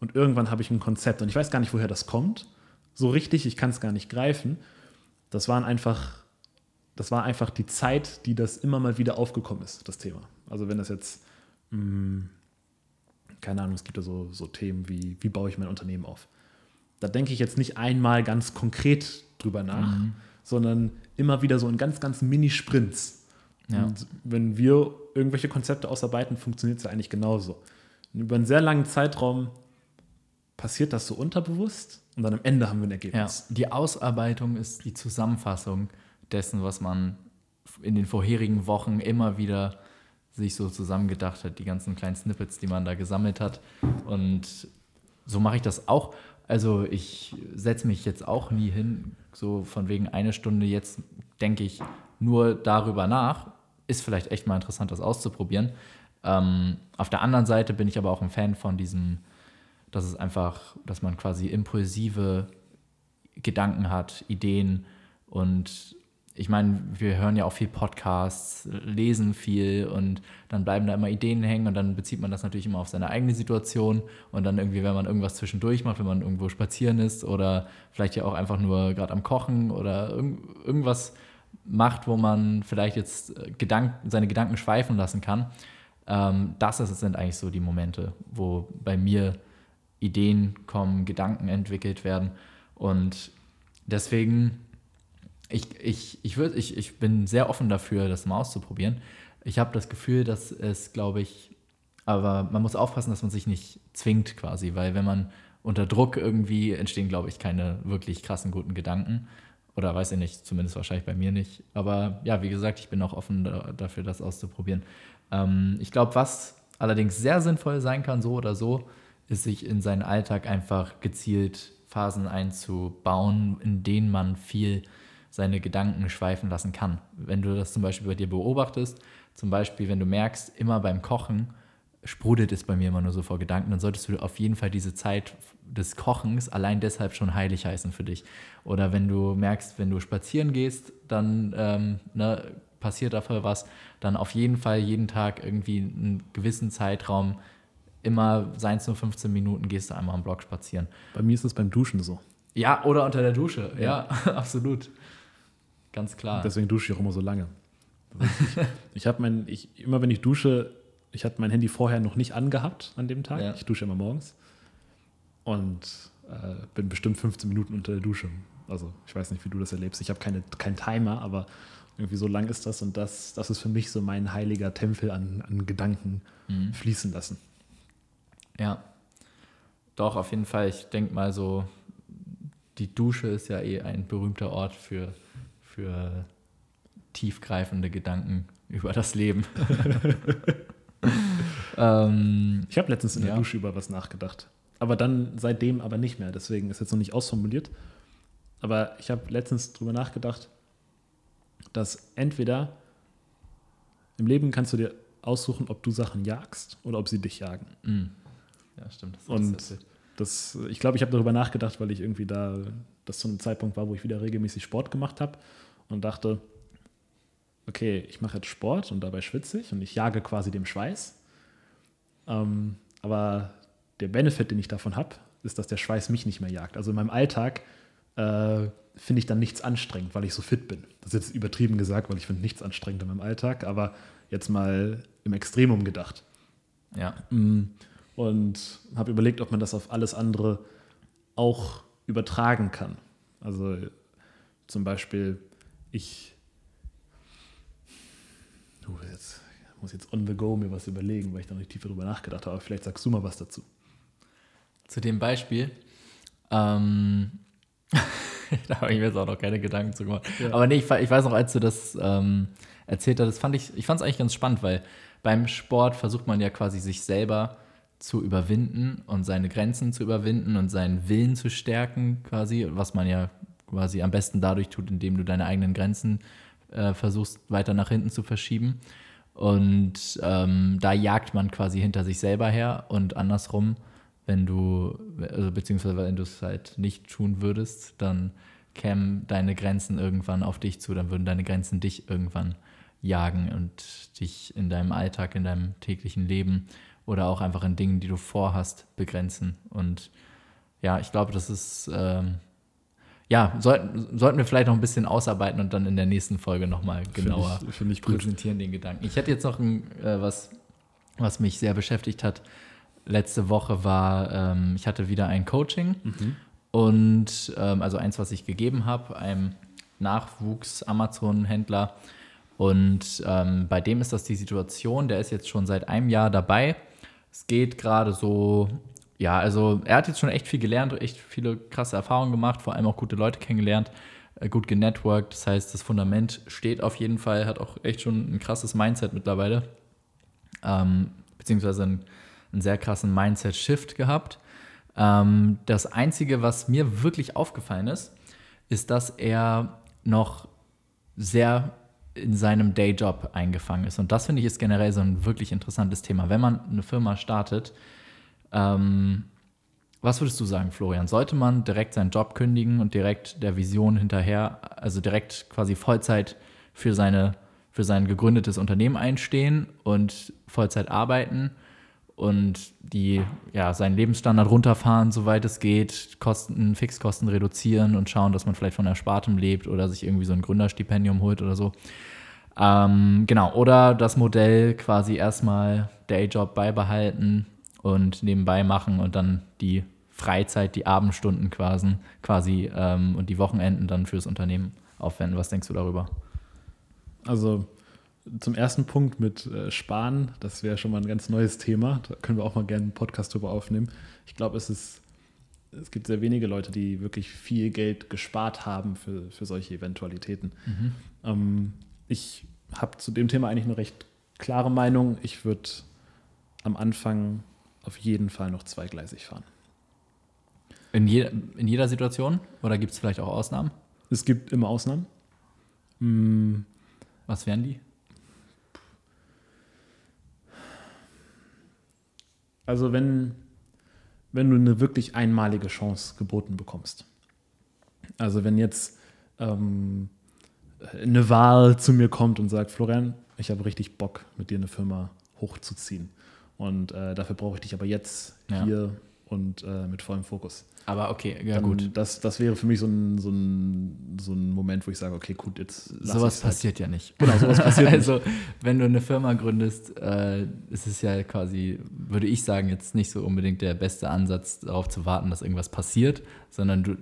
und irgendwann habe ich ein Konzept und ich weiß gar nicht, woher das kommt. So richtig, ich kann es gar nicht greifen. Das waren einfach, das war einfach die Zeit, die das immer mal wieder aufgekommen ist, das Thema. Also wenn das jetzt mh, hm, keine Ahnung, es gibt ja so, so Themen wie, wie baue ich mein Unternehmen auf. Da denke ich jetzt nicht einmal ganz konkret drüber nach, mhm. sondern immer wieder so in ganz, ganz Mini-Sprints. Ja. Und wenn wir irgendwelche Konzepte ausarbeiten, funktioniert es ja eigentlich genauso. Und über einen sehr langen Zeitraum passiert das so unterbewusst und dann am Ende haben wir ein Ergebnis. Ja, die Ausarbeitung ist die Zusammenfassung dessen, was man in den vorherigen Wochen immer wieder sich so zusammengedacht hat, die ganzen kleinen Snippets, die man da gesammelt hat. Und so mache ich das auch. Also ich setze mich jetzt auch nie hin, so von wegen eine Stunde jetzt denke ich nur darüber nach. Ist vielleicht echt mal interessant, das auszuprobieren. Ähm, auf der anderen Seite bin ich aber auch ein Fan von diesem, dass es einfach, dass man quasi impulsive Gedanken hat, Ideen und ich meine, wir hören ja auch viel Podcasts, lesen viel und dann bleiben da immer Ideen hängen und dann bezieht man das natürlich immer auf seine eigene Situation und dann irgendwie, wenn man irgendwas zwischendurch macht, wenn man irgendwo spazieren ist oder vielleicht ja auch einfach nur gerade am Kochen oder irg irgendwas macht, wo man vielleicht jetzt äh, Gedank seine Gedanken schweifen lassen kann, ähm, das sind eigentlich so die Momente, wo bei mir Ideen kommen, Gedanken entwickelt werden und deswegen ich, ich, ich, würd, ich, ich bin sehr offen dafür, das mal auszuprobieren. Ich habe das Gefühl, dass es, glaube ich, aber man muss aufpassen, dass man sich nicht zwingt quasi, weil wenn man unter Druck irgendwie entstehen, glaube ich, keine wirklich krassen guten Gedanken. Oder weiß ich nicht, zumindest wahrscheinlich bei mir nicht. Aber ja, wie gesagt, ich bin auch offen da, dafür, das auszuprobieren. Ähm, ich glaube, was allerdings sehr sinnvoll sein kann, so oder so, ist sich in seinen Alltag einfach gezielt Phasen einzubauen, in denen man viel seine Gedanken schweifen lassen kann. Wenn du das zum Beispiel bei dir beobachtest, zum Beispiel, wenn du merkst, immer beim Kochen sprudelt es bei mir immer nur so vor Gedanken, dann solltest du auf jeden Fall diese Zeit des Kochens allein deshalb schon heilig heißen für dich. Oder wenn du merkst, wenn du spazieren gehst, dann ähm, ne, passiert dafür was, dann auf jeden Fall jeden Tag irgendwie einen gewissen Zeitraum, immer seien es nur 15 Minuten, gehst du einmal am Block spazieren. Bei mir ist es beim Duschen so. Ja, oder unter der Dusche, ja, ja absolut. Ganz klar. Deswegen dusche ich auch immer so lange. Ich, habe mein, ich, immer wenn ich dusche, ich hatte mein Handy vorher noch nicht angehabt an dem Tag. Ja. Ich dusche immer morgens. Und äh, bin bestimmt 15 Minuten unter der Dusche. Also ich weiß nicht, wie du das erlebst. Ich habe keine, keinen Timer, aber irgendwie so lang ist das und das, das ist für mich so mein heiliger Tempel an, an Gedanken mhm. fließen lassen. Ja, doch, auf jeden Fall. Ich denke mal so, die Dusche ist ja eh ein berühmter Ort für, für tiefgreifende Gedanken über das Leben. ähm, ich habe letztens in der ja. Dusche über was nachgedacht. Aber dann seitdem aber nicht mehr. Deswegen ist jetzt noch nicht ausformuliert. Aber ich habe letztens darüber nachgedacht, dass entweder im Leben kannst du dir aussuchen, ob du Sachen jagst oder ob sie dich jagen. Mm. Ja, stimmt. Das Und das, ich glaube, ich habe darüber nachgedacht, weil ich irgendwie da, das zu einem Zeitpunkt war, wo ich wieder regelmäßig Sport gemacht habe und dachte, okay, ich mache jetzt Sport und dabei schwitze ich und ich jage quasi dem Schweiß. Ähm, aber der Benefit, den ich davon habe, ist, dass der Schweiß mich nicht mehr jagt. Also in meinem Alltag äh, finde ich dann nichts anstrengend, weil ich so fit bin. Das ist jetzt übertrieben gesagt, weil ich finde nichts anstrengend in meinem Alltag, aber jetzt mal im Extremum gedacht. Ja. Mm, und habe überlegt, ob man das auf alles andere auch übertragen kann. Also zum Beispiel, ich Du, jetzt ich muss jetzt on the go mir was überlegen, weil ich da nicht tiefer drüber nachgedacht habe. Vielleicht sagst du mal was dazu. Zu dem Beispiel. Ähm, da habe ich mir jetzt auch noch keine Gedanken zu gemacht. Ja. Aber nee, ich, ich, weiß noch, als du das ähm, erzählt hast, fand ich, ich fand es eigentlich ganz spannend, weil beim Sport versucht man ja quasi sich selber zu überwinden und seine Grenzen zu überwinden und seinen Willen zu stärken, quasi, was man ja quasi am besten dadurch tut, indem du deine eigenen Grenzen äh, versuchst weiter nach hinten zu verschieben. Und ähm, da jagt man quasi hinter sich selber her und andersrum, wenn du, also beziehungsweise wenn du es halt nicht tun würdest, dann kämen deine Grenzen irgendwann auf dich zu, dann würden deine Grenzen dich irgendwann jagen und dich in deinem Alltag, in deinem täglichen Leben oder auch einfach in Dingen, die du vorhast, begrenzen. Und ja, ich glaube, das ist ähm, ja, sollten, sollten wir vielleicht noch ein bisschen ausarbeiten und dann in der nächsten Folge nochmal genauer find ich, find ich präsentieren, den Gedanken. Ich hätte jetzt noch ein, äh, was, was mich sehr beschäftigt hat. Letzte Woche war, ähm, ich hatte wieder ein Coaching mhm. und ähm, also eins, was ich gegeben habe, einem Nachwuchs-Amazon-Händler. Und ähm, bei dem ist das die Situation, der ist jetzt schon seit einem Jahr dabei. Es geht gerade so ja, also er hat jetzt schon echt viel gelernt, echt viele krasse Erfahrungen gemacht, vor allem auch gute Leute kennengelernt, äh, gut genetworked. Das heißt, das Fundament steht auf jeden Fall, hat auch echt schon ein krasses Mindset mittlerweile, ähm, beziehungsweise einen, einen, sehr krassen Mindset-Shift gehabt. Ähm, das Einzige, was mir wirklich aufgefallen ist, ist, dass er noch sehr in seinem Dayjob eingefangen ist. Und das finde ich ist generell so ein wirklich interessantes Thema. Wenn man eine Firma startet, ähm, was würdest du sagen, Florian? Sollte man direkt seinen Job kündigen und direkt der Vision hinterher, also direkt quasi Vollzeit für, seine, für sein gegründetes Unternehmen einstehen und Vollzeit arbeiten und die, ja, seinen Lebensstandard runterfahren, soweit es geht, Kosten, Fixkosten reduzieren und schauen, dass man vielleicht von Erspartem lebt oder sich irgendwie so ein Gründerstipendium holt oder so? Ähm, genau, oder das Modell quasi erstmal Dayjob beibehalten, und nebenbei machen und dann die Freizeit, die Abendstunden quasi, quasi ähm, und die Wochenenden dann fürs Unternehmen aufwenden. Was denkst du darüber? Also zum ersten Punkt mit äh, Sparen, das wäre schon mal ein ganz neues Thema. Da können wir auch mal gerne einen Podcast drüber aufnehmen. Ich glaube, es ist, es gibt sehr wenige Leute, die wirklich viel Geld gespart haben für, für solche Eventualitäten. Mhm. Ähm, ich habe zu dem Thema eigentlich eine recht klare Meinung. Ich würde am Anfang auf jeden Fall noch zweigleisig fahren. In, je, in jeder Situation? Oder gibt es vielleicht auch Ausnahmen? Es gibt immer Ausnahmen. Hm, Was wären die? Also wenn, wenn du eine wirklich einmalige Chance geboten bekommst. Also wenn jetzt ähm, eine Wahl zu mir kommt und sagt, Florian, ich habe richtig Bock, mit dir eine Firma hochzuziehen. Und äh, dafür brauche ich dich aber jetzt Ja. hier und äh, mit vollem Fokus. Aber okay, ja Dann, gut. Das, das wäre für mich so ein, so, ein, so ein Moment, wo ich sage, okay, gut, jetzt lass Sowas halt. passiert ja nicht. Genau, sowas passiert nicht. also, wenn du eine Firma gründest, äh, ist es ja quasi, würde ich sagen, jetzt nicht so unbedingt der beste Ansatz, darauf zu warten, dass irgendwas passiert, sondern du,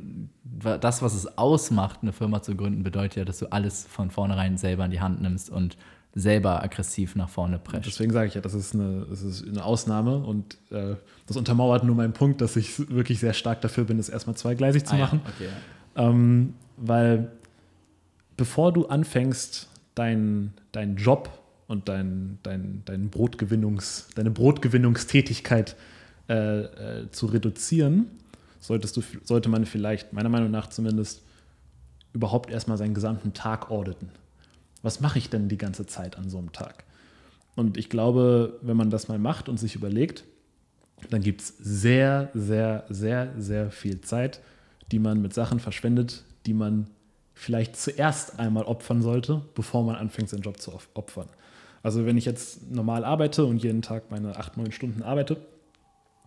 das, was es ausmacht, eine Firma zu gründen, bedeutet ja, dass du alles von vornherein selber in die Hand nimmst und selber aggressiv nach vorne prescht. Deswegen sage ich ja, das ist eine, das ist eine Ausnahme und äh, das untermauert nur meinen Punkt, dass ich wirklich sehr stark dafür bin, es erstmal zweigleisig zu Ah ja, machen. okay, ja. Ähm, weil bevor du anfängst, deinen dein Job und dein, dein, dein Brotgewinnungs, deine Brotgewinnungstätigkeit äh, äh, zu reduzieren, solltest du, sollte man vielleicht, meiner Meinung nach zumindest, überhaupt erstmal seinen gesamten Tag auditen. Was mache ich denn die ganze Zeit an so einem Tag? Und ich glaube, wenn man das mal macht und sich überlegt, dann gibt es sehr, sehr, sehr, sehr viel Zeit, die man mit Sachen verschwendet, die man vielleicht zuerst einmal opfern sollte, bevor man anfängt, seinen Job zu op- opfern. Also wenn ich jetzt normal arbeite und jeden Tag meine acht, neun Stunden arbeite,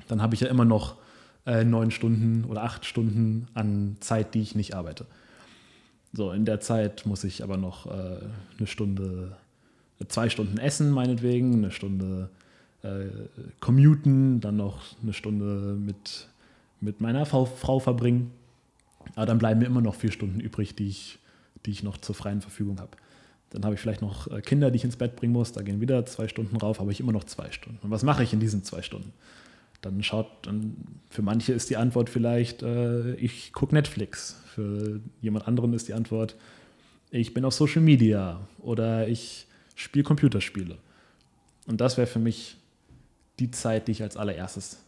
dann habe ich ja immer noch äh, neun Stunden oder acht Stunden an Zeit, die ich nicht arbeite. So, in der Zeit muss ich aber noch äh, eine Stunde, zwei Stunden essen, meinetwegen, eine Stunde äh, commuten, dann noch eine Stunde mit, mit meiner Frau, Frau verbringen. Aber dann bleiben mir immer noch vier Stunden übrig, die ich, die ich noch zur freien Verfügung habe. Dann habe ich vielleicht noch äh, Kinder, die ich ins Bett bringen muss. Da gehen wieder zwei Stunden rauf, habe ich immer noch zwei Stunden. Und was mache ich in diesen zwei Stunden? Dann schaut, für manche ist die Antwort vielleicht, äh, ich gucke Netflix. Für jemand anderen ist die Antwort, ich bin auf Social Media oder ich spiele Computerspiele. Und das wäre für mich die Zeit, die ich als allererstes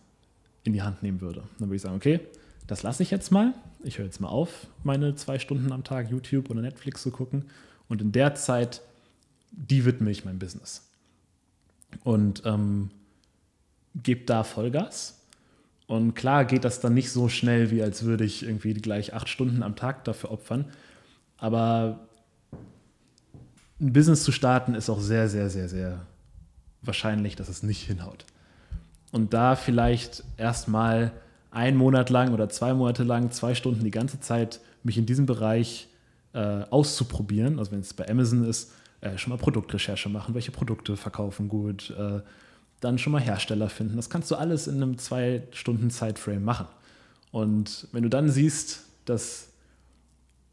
in die Hand nehmen würde. Dann würde ich sagen, okay, das lasse ich jetzt mal. Ich höre jetzt mal auf, meine zwei Stunden am Tag YouTube oder Netflix zu gucken. Und in der Zeit, die widme ich meinem Business. Und ähm, gebe da Vollgas. Und klar geht das dann nicht so schnell, wie als würde ich irgendwie gleich acht Stunden am Tag dafür opfern. Aber ein Business zu starten ist auch sehr, sehr, sehr, sehr wahrscheinlich, dass es nicht hinhaut. Und da vielleicht erstmal einen Monat lang oder zwei Monate lang, zwei Stunden die ganze Zeit mich in diesem Bereich äh, auszuprobieren, also wenn es bei Amazon ist, äh, schon mal Produktrecherche machen, welche Produkte verkaufen gut, äh, dann schon mal Hersteller finden. Das kannst du alles in einem zwei Stunden Zeitframe machen. Und wenn du dann siehst, dass,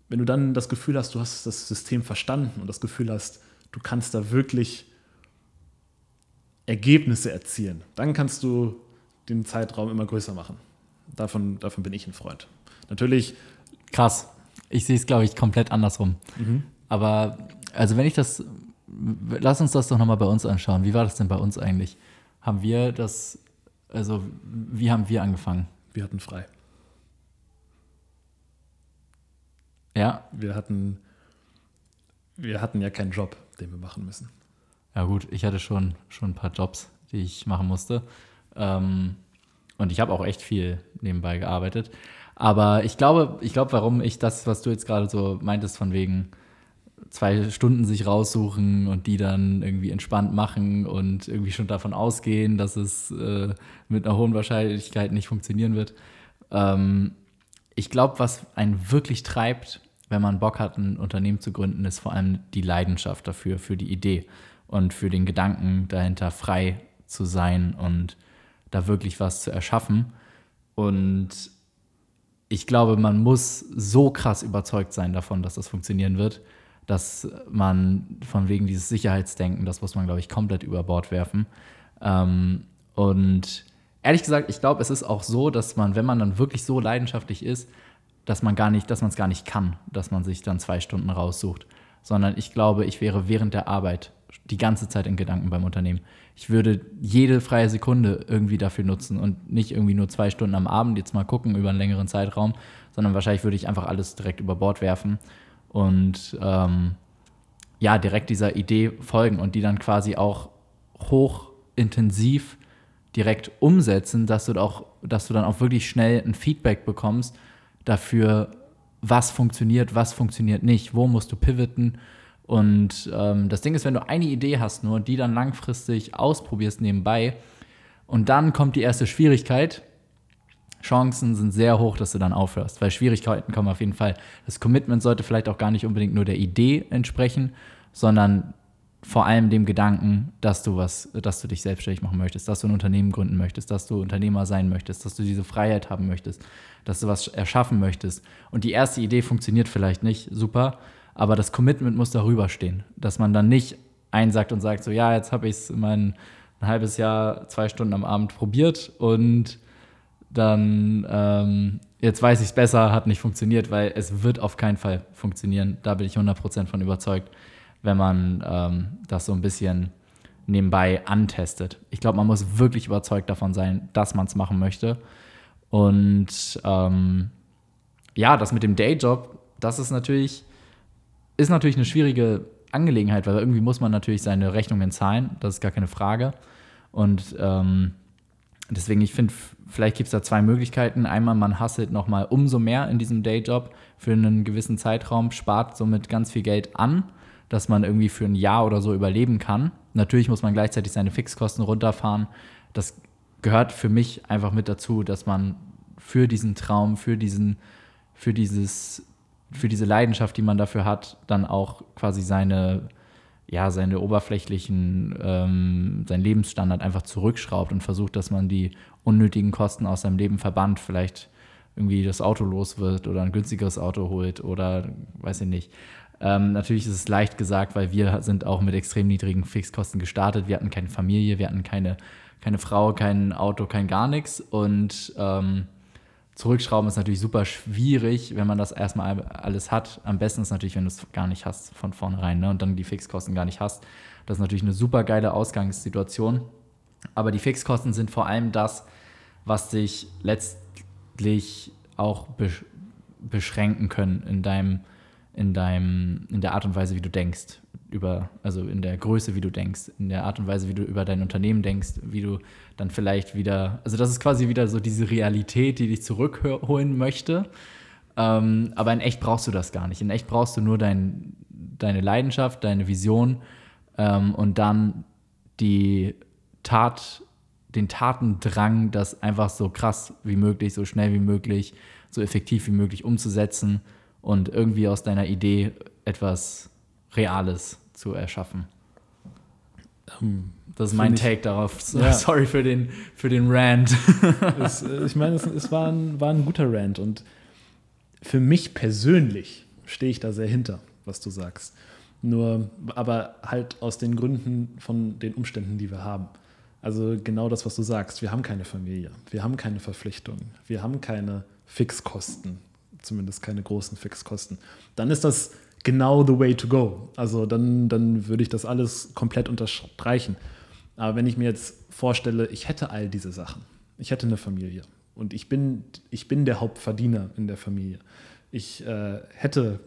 wenn du dann das Gefühl hast, du hast das System verstanden und das Gefühl hast, du kannst da wirklich Ergebnisse erzielen, dann kannst du den Zeitraum immer größer machen. Davon, davon bin ich ein Freund. Natürlich, Krass. Ich sehe es, glaube ich, komplett andersrum. Aber, also wenn ich das, lass uns das doch nochmal bei uns anschauen. Wie war das denn bei uns eigentlich? Haben wir das, also wie haben wir angefangen? wir hatten frei. Ja, Wir hatten, wir hatten ja keinen Job, den wir machen müssen. ja gut, ich hatte schon, schon ein paar Jobs, die ich machen musste. Ähm, und ich habe auch echt viel nebenbei gearbeitet. Aber ich glaube, ich glaube, warum ich das, was du jetzt gerade so meintest, von wegen zwei Stunden sich raussuchen und die dann irgendwie entspannt machen und irgendwie schon davon ausgehen, dass es äh, mit einer hohen Wahrscheinlichkeit nicht funktionieren wird. Ähm, ich glaube, was einen wirklich treibt, wenn man Bock hat, ein Unternehmen zu gründen, ist vor allem die Leidenschaft dafür, für die Idee und für den Gedanken dahinter, frei zu sein und da wirklich was zu erschaffen. Und ich glaube, man muss so krass überzeugt sein davon, dass das funktionieren wird, dass man von wegen dieses Sicherheitsdenken, das muss man, glaube ich, komplett über Bord werfen. Ähm, und ehrlich gesagt, ich glaube, es ist auch so, dass man, wenn man dann wirklich so leidenschaftlich ist, dass man gar nicht, dass man es gar nicht kann, dass man sich dann zwei Stunden raussucht. Sondern ich glaube, ich wäre während der Arbeit die ganze Zeit in Gedanken beim Unternehmen. Ich würde jede freie Sekunde irgendwie dafür nutzen und nicht irgendwie nur zwei Stunden am Abend jetzt mal gucken über einen längeren Zeitraum, sondern wahrscheinlich würde ich einfach alles direkt über Bord werfen und ähm, ja, direkt dieser Idee folgen und die dann quasi auch hochintensiv direkt umsetzen, dass du auch, dass du dann auch wirklich schnell ein Feedback bekommst dafür, was funktioniert, was funktioniert nicht, wo musst du pivoten. Und ähm, das Ding ist, wenn du eine Idee hast, nur die dann langfristig ausprobierst nebenbei, und dann kommt die erste Schwierigkeit, Chancen sind sehr hoch, dass du dann aufhörst, weil Schwierigkeiten kommen auf jeden Fall. Das Commitment sollte vielleicht auch gar nicht unbedingt nur der Idee entsprechen, sondern vor allem dem Gedanken, dass du was, dass du dich selbstständig machen möchtest, dass du ein Unternehmen gründen möchtest, dass du Unternehmer sein möchtest, dass du diese Freiheit haben möchtest, dass du was erschaffen möchtest. Und die erste Idee funktioniert vielleicht nicht super, aber das Commitment muss darüber stehen, dass man dann nicht einsagt und sagt, so ja, jetzt habe ich es mein ein halbes Jahr, zwei Stunden am Abend probiert und dann ähm, jetzt weiß ich es besser, hat nicht funktioniert, weil es wird auf keinen Fall funktionieren. Da bin ich 100% von überzeugt wenn man ähm, das so ein bisschen nebenbei antestet. Ich glaube, man muss wirklich überzeugt davon sein, dass man es machen möchte. Und ähm, ja, das mit dem Dayjob, das ist natürlich, ist natürlich eine schwierige Angelegenheit, weil irgendwie muss man natürlich seine Rechnungen zahlen, das ist gar keine Frage. Und ähm, deswegen, ich finde, vielleicht gibt es da zwei Möglichkeiten. Einmal, man hasselt nochmal umso mehr in diesem Dayjob für einen gewissen Zeitraum, spart somit ganz viel Geld an dass man irgendwie für ein Jahr oder so überleben kann. Natürlich muss man gleichzeitig seine Fixkosten runterfahren. Das gehört für mich einfach mit dazu, dass man für diesen Traum, für diesen, für dieses, für diese Leidenschaft, die man dafür hat, dann auch quasi seine, ja, seine oberflächlichen, ähm, seinen Lebensstandard einfach zurückschraubt und versucht, dass man die unnötigen Kosten aus seinem Leben verbannt, vielleicht irgendwie das Auto los wird oder ein günstigeres Auto holt oder weiß ich nicht. Ähm, natürlich ist es leicht gesagt, weil wir sind auch mit extrem niedrigen Fixkosten gestartet. Wir hatten keine Familie, wir hatten keine, keine Frau, kein Auto, kein gar nichts. Und ähm, zurückschrauben ist natürlich super schwierig, wenn man das erstmal alles hat. Am besten ist natürlich, wenn du es gar nicht hast von vornherein ne? und dann die Fixkosten gar nicht hast. Das ist natürlich eine super geile Ausgangssituation. Aber die Fixkosten sind vor allem das, was dich letztlich auch beschränken können in deinem in deinem, in der Art und Weise, wie du denkst, über, also in der Größe, wie du denkst, in der Art und Weise, wie du über dein Unternehmen denkst, wie du dann vielleicht wieder, also das ist quasi wieder so diese Realität, die dich zurückholen möchte. Ähm, aber in echt brauchst du das gar nicht. In echt brauchst du nur dein, deine Leidenschaft, deine Vision ähm, und dann die Tat, den Tatendrang, das einfach so krass wie möglich, so schnell wie möglich, so effektiv wie möglich umzusetzen und irgendwie aus deiner Idee etwas Reales zu erschaffen. Ähm, das ist mein Take darauf. Ja. Sorry für den, für den Rant. es, äh, ich meine, es, es war, ein, war ein guter Rant und für mich persönlich stehe ich da sehr hinter, was du sagst. Nur, aber halt aus den Gründen von den Umständen, die wir haben. Also genau das, was du sagst. Wir haben keine Familie, wir haben keine Verpflichtungen, wir haben keine Fixkosten, zumindest keine großen Fixkosten, dann ist das genau the way to go. Also dann, dann würde ich das alles komplett unterstreichen. Aber wenn ich mir jetzt vorstelle, ich hätte all diese Sachen, ich hätte eine Familie und ich bin, ich bin der Hauptverdiener in der Familie, ich äh, hätte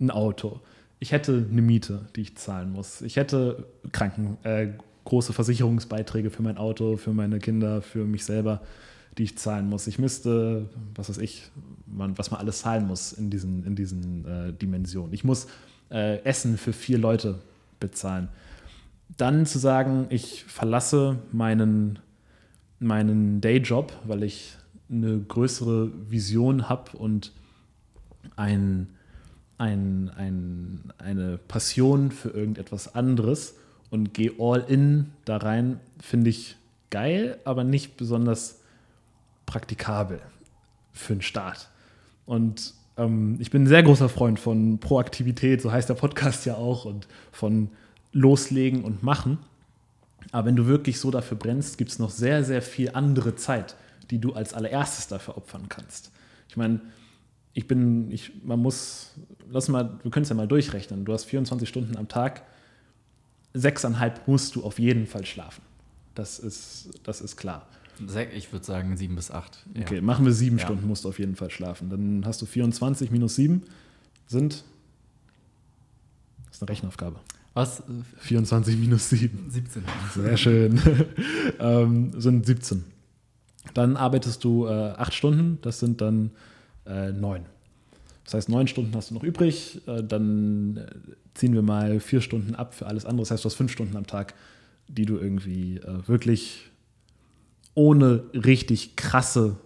ein Auto, ich hätte eine Miete, die ich zahlen muss, ich hätte Kranken, äh, große Versicherungsbeiträge für mein Auto, für meine Kinder, für mich selber die ich zahlen muss. Ich müsste, was weiß ich, man, was man alles zahlen muss in diesen, in diesen äh, Dimensionen. Ich muss äh, Essen für vier Leute bezahlen. Dann zu sagen, ich verlasse meinen, meinen Dayjob, weil ich eine größere Vision habe und ein, ein, ein, eine Passion für irgendetwas anderes und gehe all in da rein, finde ich geil, aber nicht besonders praktikabel für einen Start. Und ähm, ich bin ein sehr großer Freund von Proaktivität, so heißt der Podcast ja auch, und von Loslegen und Machen. Aber wenn du wirklich so dafür brennst, gibt es noch sehr, sehr viel andere Zeit, die du als allererstes dafür opfern kannst. Ich meine, ich bin, ich, man muss, lass mal, wir können es ja mal durchrechnen. Du hast 24 Stunden am Tag, sechseinhalb musst du auf jeden Fall schlafen. Das ist, das ist klar. Ich würde sagen sieben bis acht. Ja. Okay, machen wir sieben ja. Stunden, musst du auf jeden Fall schlafen. Dann hast du 24 minus sieben sind. Das ist eine Rechenaufgabe. Was? 24 minus 7. 17. Sehr schön. ähm, sind 17. Dann arbeitest du äh, 8 Stunden, das sind dann äh, 9. Das heißt, 9 Stunden hast du noch übrig. Äh, dann äh, ziehen wir mal 4 Stunden ab für alles andere. Das heißt, du hast 5 Stunden am Tag, die du irgendwie äh, wirklich ohne richtig krasse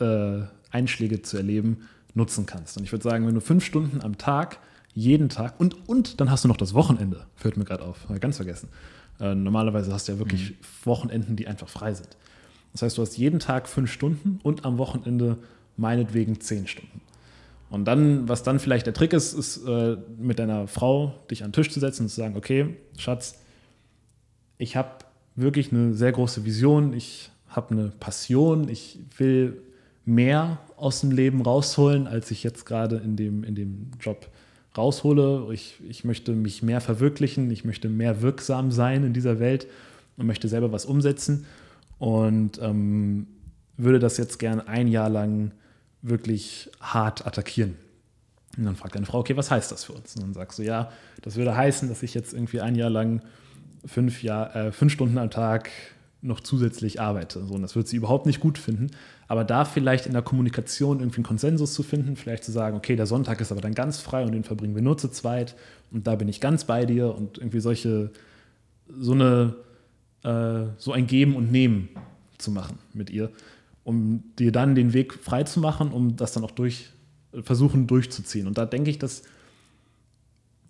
äh, Einschläge zu erleben, nutzen kannst. Und ich würde sagen, wenn du 5 Stunden am Tag jeden Tag und, und dann hast du noch das Wochenende, fällt mir gerade auf, ganz vergessen. Äh, normalerweise hast du ja wirklich mhm. Wochenenden, die einfach frei sind. Das heißt, du hast jeden Tag fünf Stunden und am Wochenende meinetwegen zehn Stunden. Und dann, was dann vielleicht der Trick ist, ist äh, mit deiner Frau dich an den Tisch zu setzen und zu sagen, okay, Schatz, ich habe wirklich eine sehr große Vision, ich habe eine Passion, ich will mehr aus dem Leben rausholen, als ich jetzt gerade in dem, in dem Job raushole. Ich, ich möchte mich mehr verwirklichen, ich möchte mehr wirksam sein in dieser Welt und möchte selber was umsetzen und ähm, würde das jetzt gern ein Jahr lang wirklich hart attackieren. Und dann fragt deine Frau, okay, was heißt das für uns? Und dann sagst du, ja, das würde heißen, dass ich jetzt irgendwie ein Jahr lang fünf, Jahr, äh, fünf Stunden am Tag noch zusätzlich arbeite. So, und das wird sie überhaupt nicht gut finden. Aber da vielleicht in der Kommunikation irgendwie einen Konsensus zu finden, vielleicht zu sagen, okay, der Sonntag ist aber dann ganz frei und den verbringen wir nur zu zweit und da bin ich ganz bei dir und irgendwie solche, so eine, äh, so ein Geben und Nehmen zu machen mit ihr, um dir dann den Weg frei zu machen, um das dann auch durch, versuchen durchzuziehen. Und da denke ich, dass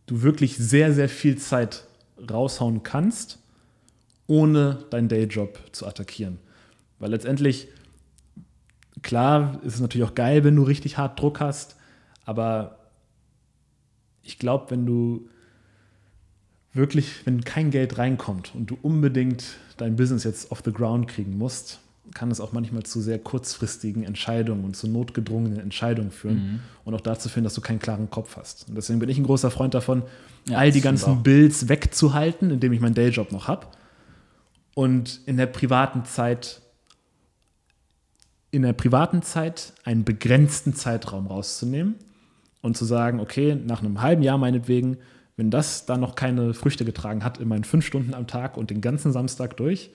du wirklich sehr, sehr viel Zeit raushauen kannst ohne deinen Dayjob zu attackieren. Weil letztendlich, klar, ist es natürlich auch geil, wenn du richtig hart Druck hast, aber ich glaube, wenn du wirklich, wenn kein Geld reinkommt und du unbedingt dein Business jetzt off the ground kriegen musst, kann es auch manchmal zu sehr kurzfristigen Entscheidungen und zu notgedrungenen Entscheidungen führen mhm. und auch dazu führen, dass du keinen klaren Kopf hast. Und deswegen bin ich ein großer Freund davon, ja, all die ganzen Bills wegzuhalten, indem ich meinen Dayjob noch habe und in der privaten Zeit in der privaten Zeit einen begrenzten Zeitraum rauszunehmen und zu sagen, okay, nach einem halben Jahr meinetwegen, wenn das dann noch keine Früchte getragen hat in meinen fünf Stunden am Tag und den ganzen Samstag durch,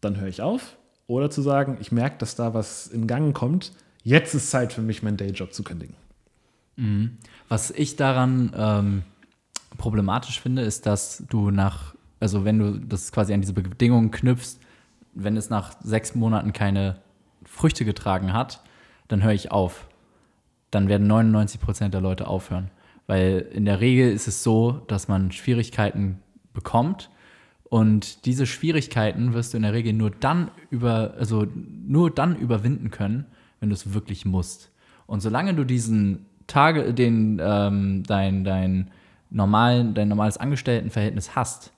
dann höre ich auf. Oder zu sagen, ich merke, dass da was in Gang kommt, jetzt ist Zeit für mich, meinen Dayjob zu kündigen. Mhm. Was ich daran ähm, problematisch finde, ist, dass du nach also wenn du das quasi an diese Bedingungen knüpfst, wenn es nach sechs Monaten keine Früchte getragen hat, dann höre ich auf. Dann werden 99 Prozent der Leute aufhören. Weil in der Regel ist es so, dass man Schwierigkeiten bekommt und diese Schwierigkeiten wirst du in der Regel nur dann über, also nur dann überwinden können, wenn du es wirklich musst. Und solange du diesen Tage, den ähm, dein, dein normalen, dein normales Angestelltenverhältnis hast,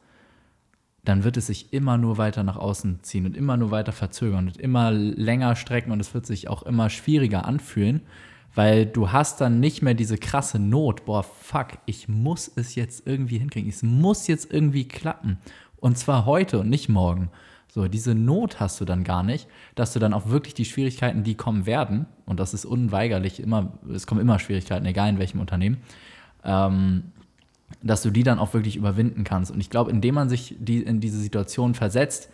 dann wird es sich immer nur weiter nach außen ziehen und immer nur weiter verzögern und immer länger strecken und es wird sich auch immer schwieriger anfühlen, weil du hast dann nicht mehr diese krasse Not, boah, fuck, ich muss es jetzt irgendwie hinkriegen, es muss jetzt irgendwie klappen und zwar heute und nicht morgen. So, diese Not hast du dann gar nicht, dass du dann auch wirklich die Schwierigkeiten, die kommen werden, und das ist unweigerlich immer, es kommen immer Schwierigkeiten, egal in welchem Unternehmen, ähm, dass du die dann auch wirklich überwinden kannst. Und ich glaube, indem man sich die, in diese Situation versetzt,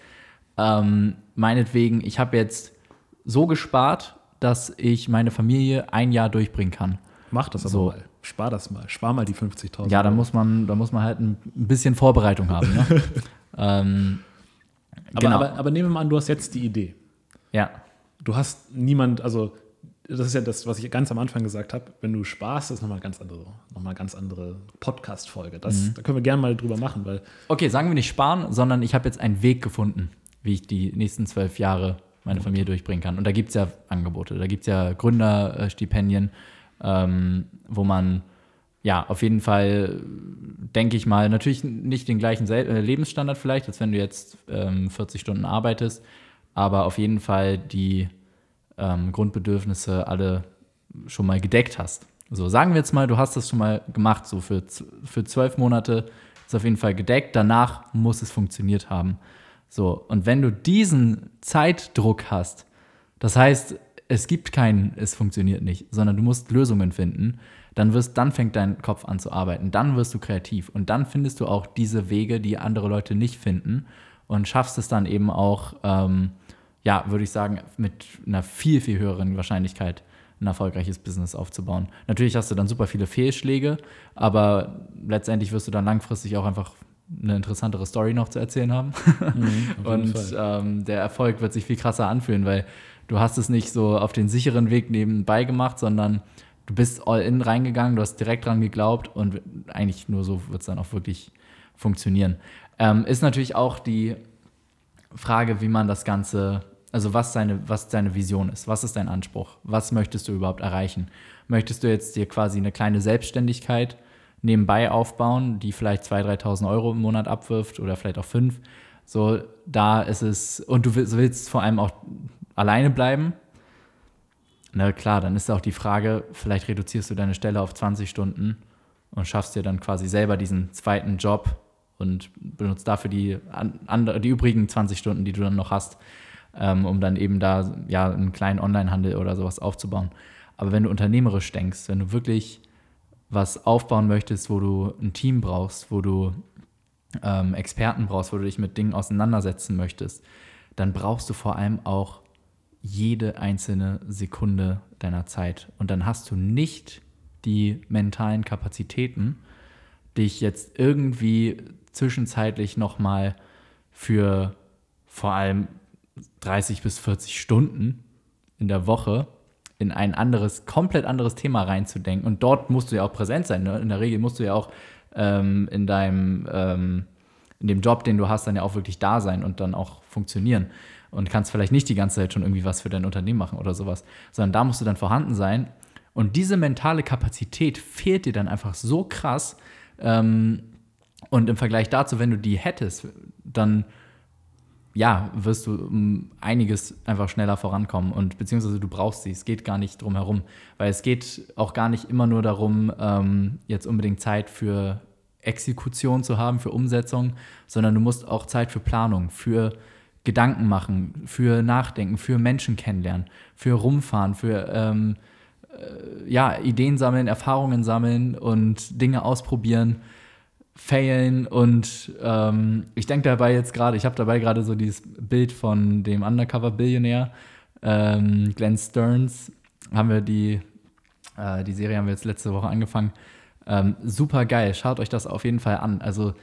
ähm, meinetwegen, ich habe jetzt so gespart, dass ich meine Familie ein Jahr durchbringen kann. Mach das aber so. mal. Spar das mal. Spar mal die 50.000. Ja, da muss man, da muss man halt ein bisschen Vorbereitung haben. Ne? ähm, aber, genau. aber, aber nehmen wir mal an, du hast jetzt die Idee. Ja. Du hast niemand, also das ist ja das, was ich ganz am Anfang gesagt habe, wenn du sparst, ist nochmal eine ganz andere, noch ganz andere Podcast-Folge. Mhm. Da können wir gerne mal drüber machen, weil. Okay, sagen wir nicht sparen, sondern ich habe jetzt einen Weg gefunden, wie ich die nächsten zwölf Jahre meine Familie durchbringen kann. Und da gibt es ja Angebote, da gibt es ja Gründerstipendien, ähm, wo man ja auf jeden Fall, denke ich mal, natürlich nicht den gleichen äh, Lebensstandard vielleicht, als wenn du jetzt ähm, 40 Stunden arbeitest, aber auf jeden Fall die ähm, Grundbedürfnisse alle schon mal gedeckt hast. So, sagen wir jetzt mal, du hast das schon mal gemacht, so für, für zwölf Monate ist auf jeden Fall gedeckt. Danach muss es funktioniert haben. So, und wenn du diesen Zeitdruck hast, das heißt, es gibt keinen, es funktioniert nicht, sondern du musst Lösungen finden, dann wirst, dann fängt dein Kopf an zu arbeiten, dann wirst du kreativ und dann findest du auch diese Wege, die andere Leute nicht finden und schaffst es dann eben auch, ähm, ja, würde ich sagen, mit einer viel, viel höheren Wahrscheinlichkeit ein erfolgreiches Business aufzubauen. Natürlich hast du dann super viele Fehlschläge, aber letztendlich wirst du dann langfristig auch einfach eine interessantere Story noch zu erzählen haben. Mhm, und ähm, der Erfolg wird sich viel krasser anfühlen, weil du hast es nicht so auf den sicheren Weg nebenbei gemacht, sondern du bist all in reingegangen, du hast direkt dran geglaubt und eigentlich nur so wird es dann auch wirklich funktionieren. Ähm, ist natürlich auch die Frage, wie man das Ganze, also was deine, was deine Vision ist, was ist dein Anspruch, was möchtest du überhaupt erreichen? Möchtest du jetzt dir quasi eine kleine Selbstständigkeit nebenbei aufbauen, die vielleicht 2.000, 3.000 Euro im Monat abwirft oder vielleicht auch fünf? So, da ist es, und du willst vor allem auch alleine bleiben, na klar, dann ist auch die Frage, vielleicht reduzierst du deine Stelle auf 20 Stunden und schaffst dir dann quasi selber diesen zweiten Job und benutzt dafür die, andere, die übrigen 20 Stunden, die du dann noch hast, ähm, um dann eben da ja einen kleinen Onlinehandel oder sowas aufzubauen. Aber wenn du unternehmerisch denkst, wenn du wirklich was aufbauen möchtest, wo du ein Team brauchst, wo du ähm, Experten brauchst, wo du dich mit Dingen auseinandersetzen möchtest, dann brauchst du vor allem auch jede einzelne Sekunde deiner Zeit. Und dann hast du nicht die mentalen Kapazitäten, dich jetzt irgendwie zwischenzeitlich nochmal für vor allem 30 bis 40 Stunden in der Woche in ein anderes, komplett anderes Thema reinzudenken. Und dort musst du ja auch präsent sein. Ne? In der Regel musst du ja auch ähm, in deinem, ähm, in dem Job, den du hast, dann ja auch wirklich da sein und dann auch funktionieren und kannst vielleicht nicht die ganze Zeit schon irgendwie was für dein Unternehmen machen oder sowas, sondern da musst du dann vorhanden sein. Und diese mentale Kapazität fehlt dir dann einfach so krass. Ähm, und im Vergleich dazu, wenn du die hättest, dann ja, wirst du um einiges einfach schneller vorankommen und beziehungsweise du brauchst sie. Es geht gar nicht drum herum, weil es geht auch gar nicht immer nur darum, ähm, jetzt unbedingt Zeit für Exekution zu haben, für Umsetzung, sondern du musst auch Zeit für Planung, für Gedanken machen, für Nachdenken, für Menschen kennenlernen, für Rumfahren, für ähm, äh, ja, Ideen sammeln, Erfahrungen sammeln und Dinge ausprobieren, failen. Und ähm, ich denke dabei jetzt gerade, ich habe dabei gerade so dieses Bild von dem Undercover-Billionär, ähm, Glenn Stearns, haben wir die, äh, die Serie haben wir jetzt letzte Woche angefangen. Ähm, super geil, schaut euch das auf jeden Fall an. Also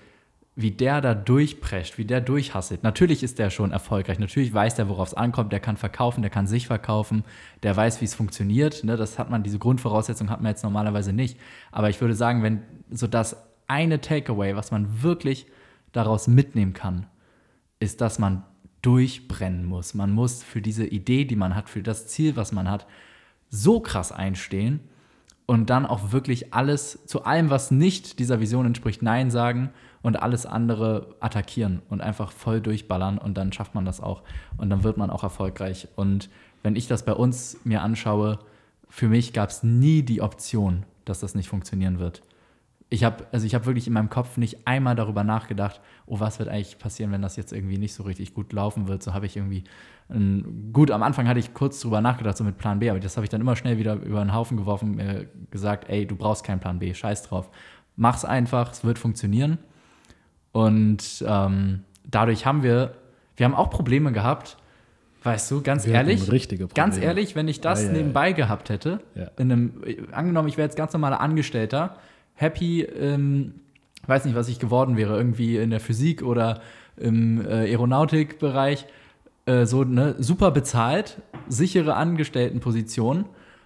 wie der da durchprescht, wie der durchhasselt. Natürlich ist der schon erfolgreich. Natürlich weiß der, worauf es ankommt. Der kann verkaufen, der kann sich verkaufen. Der weiß, wie es funktioniert. Ne? Das hat man, diese Grundvoraussetzung hat man jetzt normalerweise nicht. Aber ich würde sagen, wenn so das eine Takeaway, was man wirklich daraus mitnehmen kann, ist, dass man durchbrennen muss. Man muss für diese Idee, die man hat, für das Ziel, was man hat, so krass einstehen und dann auch wirklich alles zu allem, was nicht dieser Vision entspricht, Nein sagen und alles andere attackieren und einfach voll durchballern und dann schafft man das auch und dann wird man auch erfolgreich. Und wenn ich das bei uns mir anschaue, für mich gab es nie die Option, dass das nicht funktionieren wird. Ich habe also ich wirklich in meinem Kopf nicht einmal darüber nachgedacht, oh, was wird eigentlich passieren, wenn das jetzt irgendwie nicht so richtig gut laufen wird. So habe ich irgendwie ein, gut am Anfang hatte ich kurz darüber nachgedacht so mit Plan B, aber das habe ich dann immer schnell wieder über den Haufen geworfen, mir gesagt, ey, du brauchst keinen Plan B, scheiß drauf. Mach's einfach, es wird funktionieren. Und ähm, dadurch haben wir, wir haben auch Probleme gehabt, weißt du, ganz wir ehrlich, richtige ganz ehrlich, wenn ich das ja, ja, nebenbei ja. gehabt hätte, in einem, angenommen, ich wäre jetzt ganz normaler Angestellter, happy, ähm, weiß nicht, was ich geworden wäre, irgendwie in der Physik oder im äh, Aeronautikbereich, äh, so ne, super bezahlt, sichere Angestelltenposition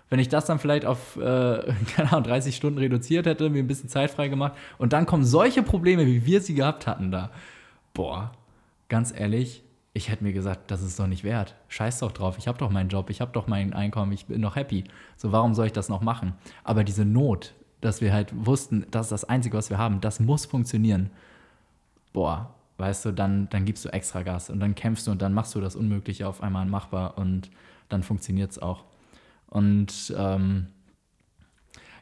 wenn ich das dann vielleicht auf, äh, keine Ahnung, 30 Stunden reduziert hätte, mir ein bisschen Zeit frei gemacht und dann kommen solche Probleme, wie wir sie gehabt hatten da. Boah, ganz ehrlich, ich hätte mir gesagt, das ist doch nicht wert. Scheiß doch drauf, ich habe doch meinen Job, ich habe doch mein Einkommen, ich bin doch happy. So, warum soll ich das noch machen? Aber diese Not, dass wir halt wussten, das ist das Einzige, was wir haben, das muss funktionieren. Boah, weißt du, dann, dann gibst du extra Gas und dann kämpfst du und dann machst du das Unmögliche auf einmal machbar und dann funktioniert es auch. Und ähm,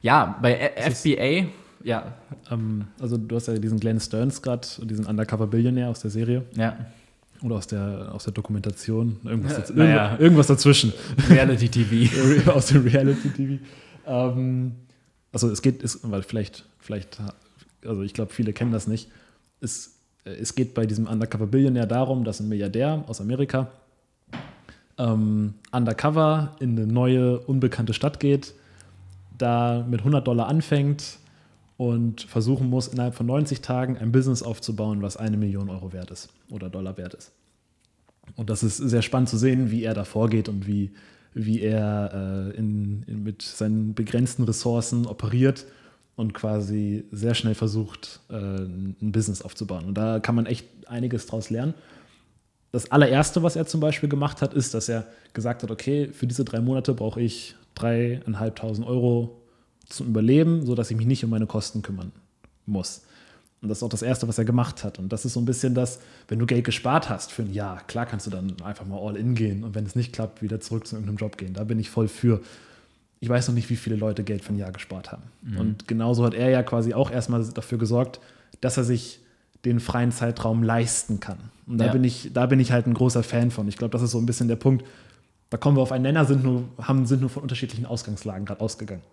ja, bei FBA, Ja. Ähm, also du hast ja diesen Glenn Stearns gerade, diesen Undercover-Billionär aus der Serie. Ja. Oder aus der, aus der Dokumentation. Irgendwas, daz naja. irgendwas dazwischen. Reality TV. aus dem Reality TV. Ähm, also es geht, ist, weil vielleicht, vielleicht, also ich glaube, viele kennen das nicht. Es, es geht bei diesem Undercover Billionär darum, dass ein Milliardär aus Amerika ähm, undercover in eine neue, unbekannte Stadt geht, da mit 100 Dollar anfängt und versuchen muss, innerhalb von 90 Tagen ein Business aufzubauen, was eine Million Euro wert ist oder Dollar wert ist. Und das ist sehr spannend zu sehen, wie er da vorgeht und wie, wie er äh, in, in, mit seinen begrenzten Ressourcen operiert und quasi sehr schnell versucht, äh, ein Business aufzubauen. Und da kann man echt einiges draus lernen. Das allererste, was er zum Beispiel gemacht hat, ist, dass er gesagt hat, okay, für diese drei Monate brauche ich dreieinhalbtausend Euro zum Überleben, sodass ich mich nicht um meine Kosten kümmern muss. Und das ist auch das Erste, was er gemacht hat. Und das ist so ein bisschen das, wenn du Geld gespart hast für ein Jahr, klar kannst du dann einfach mal all in gehen und wenn es nicht klappt, wieder zurück zu irgendeinem Job gehen. Da bin ich voll für. Ich weiß noch nicht, wie viele Leute Geld für ein Jahr gespart haben. Mhm. Und genauso hat er ja quasi auch erstmal dafür gesorgt, dass er sich den freien Zeitraum leisten kann. Und da, ja. bin, ich, da bin ich halt ein großer Fan von. Ich glaube, das ist so ein bisschen der Punkt. Da kommen wir auf einen Nenner, sind nur, haben, sind nur von unterschiedlichen Ausgangslagen gerade ausgegangen.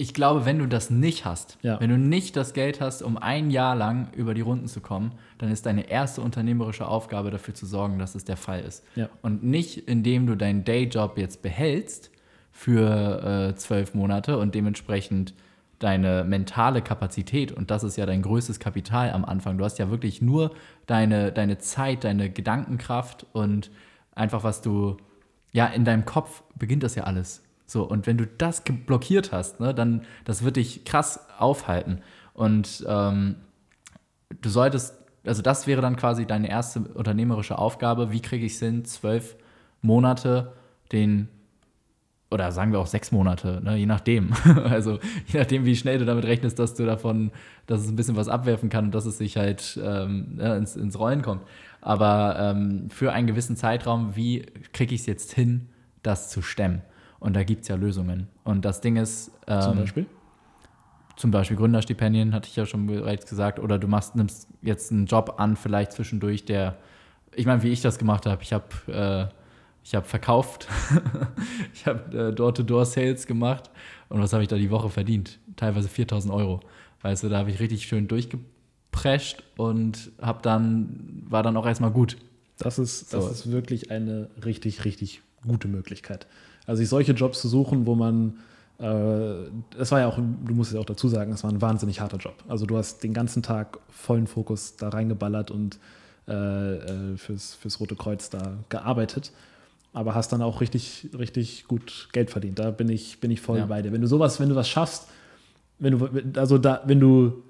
Ich glaube, wenn du das nicht hast, ja. wenn du nicht das Geld hast, um ein Jahr lang über die Runden zu kommen, dann ist deine erste unternehmerische Aufgabe dafür zu sorgen, dass es der Fall ist. Ja. Und nicht, indem du deinen Dayjob jetzt behältst für äh, zwölf Monate und dementsprechend deine mentale Kapazität, und das ist ja dein größtes Kapital am Anfang. Du hast ja wirklich nur deine, deine Zeit, deine Gedankenkraft und einfach, was du, ja, in deinem Kopf beginnt das ja alles. So, und wenn du das blockiert hast, ne, dann das wird dich krass aufhalten. Und ähm, du solltest, also das wäre dann quasi deine erste unternehmerische Aufgabe. Wie kriege ich es hin, zwölf Monate den oder sagen wir auch sechs Monate, ne, je nachdem. also je nachdem, wie schnell du damit rechnest, dass du davon, dass es ein bisschen was abwerfen kann und dass es sich halt ähm, ja, ins, ins Rollen kommt. Aber ähm, für einen gewissen Zeitraum, wie kriege ich es jetzt hin, das zu stemmen? Und da gibt es ja Lösungen. Und das Ding ist. Ähm, zum Beispiel? Zum Beispiel Gründerstipendien, hatte ich ja schon bereits gesagt. Oder du machst, nimmst jetzt einen Job an, vielleicht zwischendurch, der. Ich meine, wie ich das gemacht habe. Ich habe. Äh, ich habe verkauft, ich habe äh, Door-to-Door-Sales gemacht und was habe ich da die Woche verdient? Teilweise 4000 Euro. Weißt du, da habe ich richtig schön durchgeprescht und habe dann, war dann auch erstmal gut. Das ist, so. das ist wirklich eine richtig, richtig gute Möglichkeit. Also sich solche Jobs zu suchen, wo man, äh, es war ja auch, du musst es ja auch dazu sagen, es war ein wahnsinnig harter Job. Also du hast den ganzen Tag vollen Fokus da reingeballert und äh, äh, fürs, fürs Rote Kreuz da gearbeitet aber hast dann auch richtig, richtig gut Geld verdient. Da bin ich, bin ich voll ja. bei dir. Wenn du sowas, wenn du was schaffst, wenn du, also da, wenn du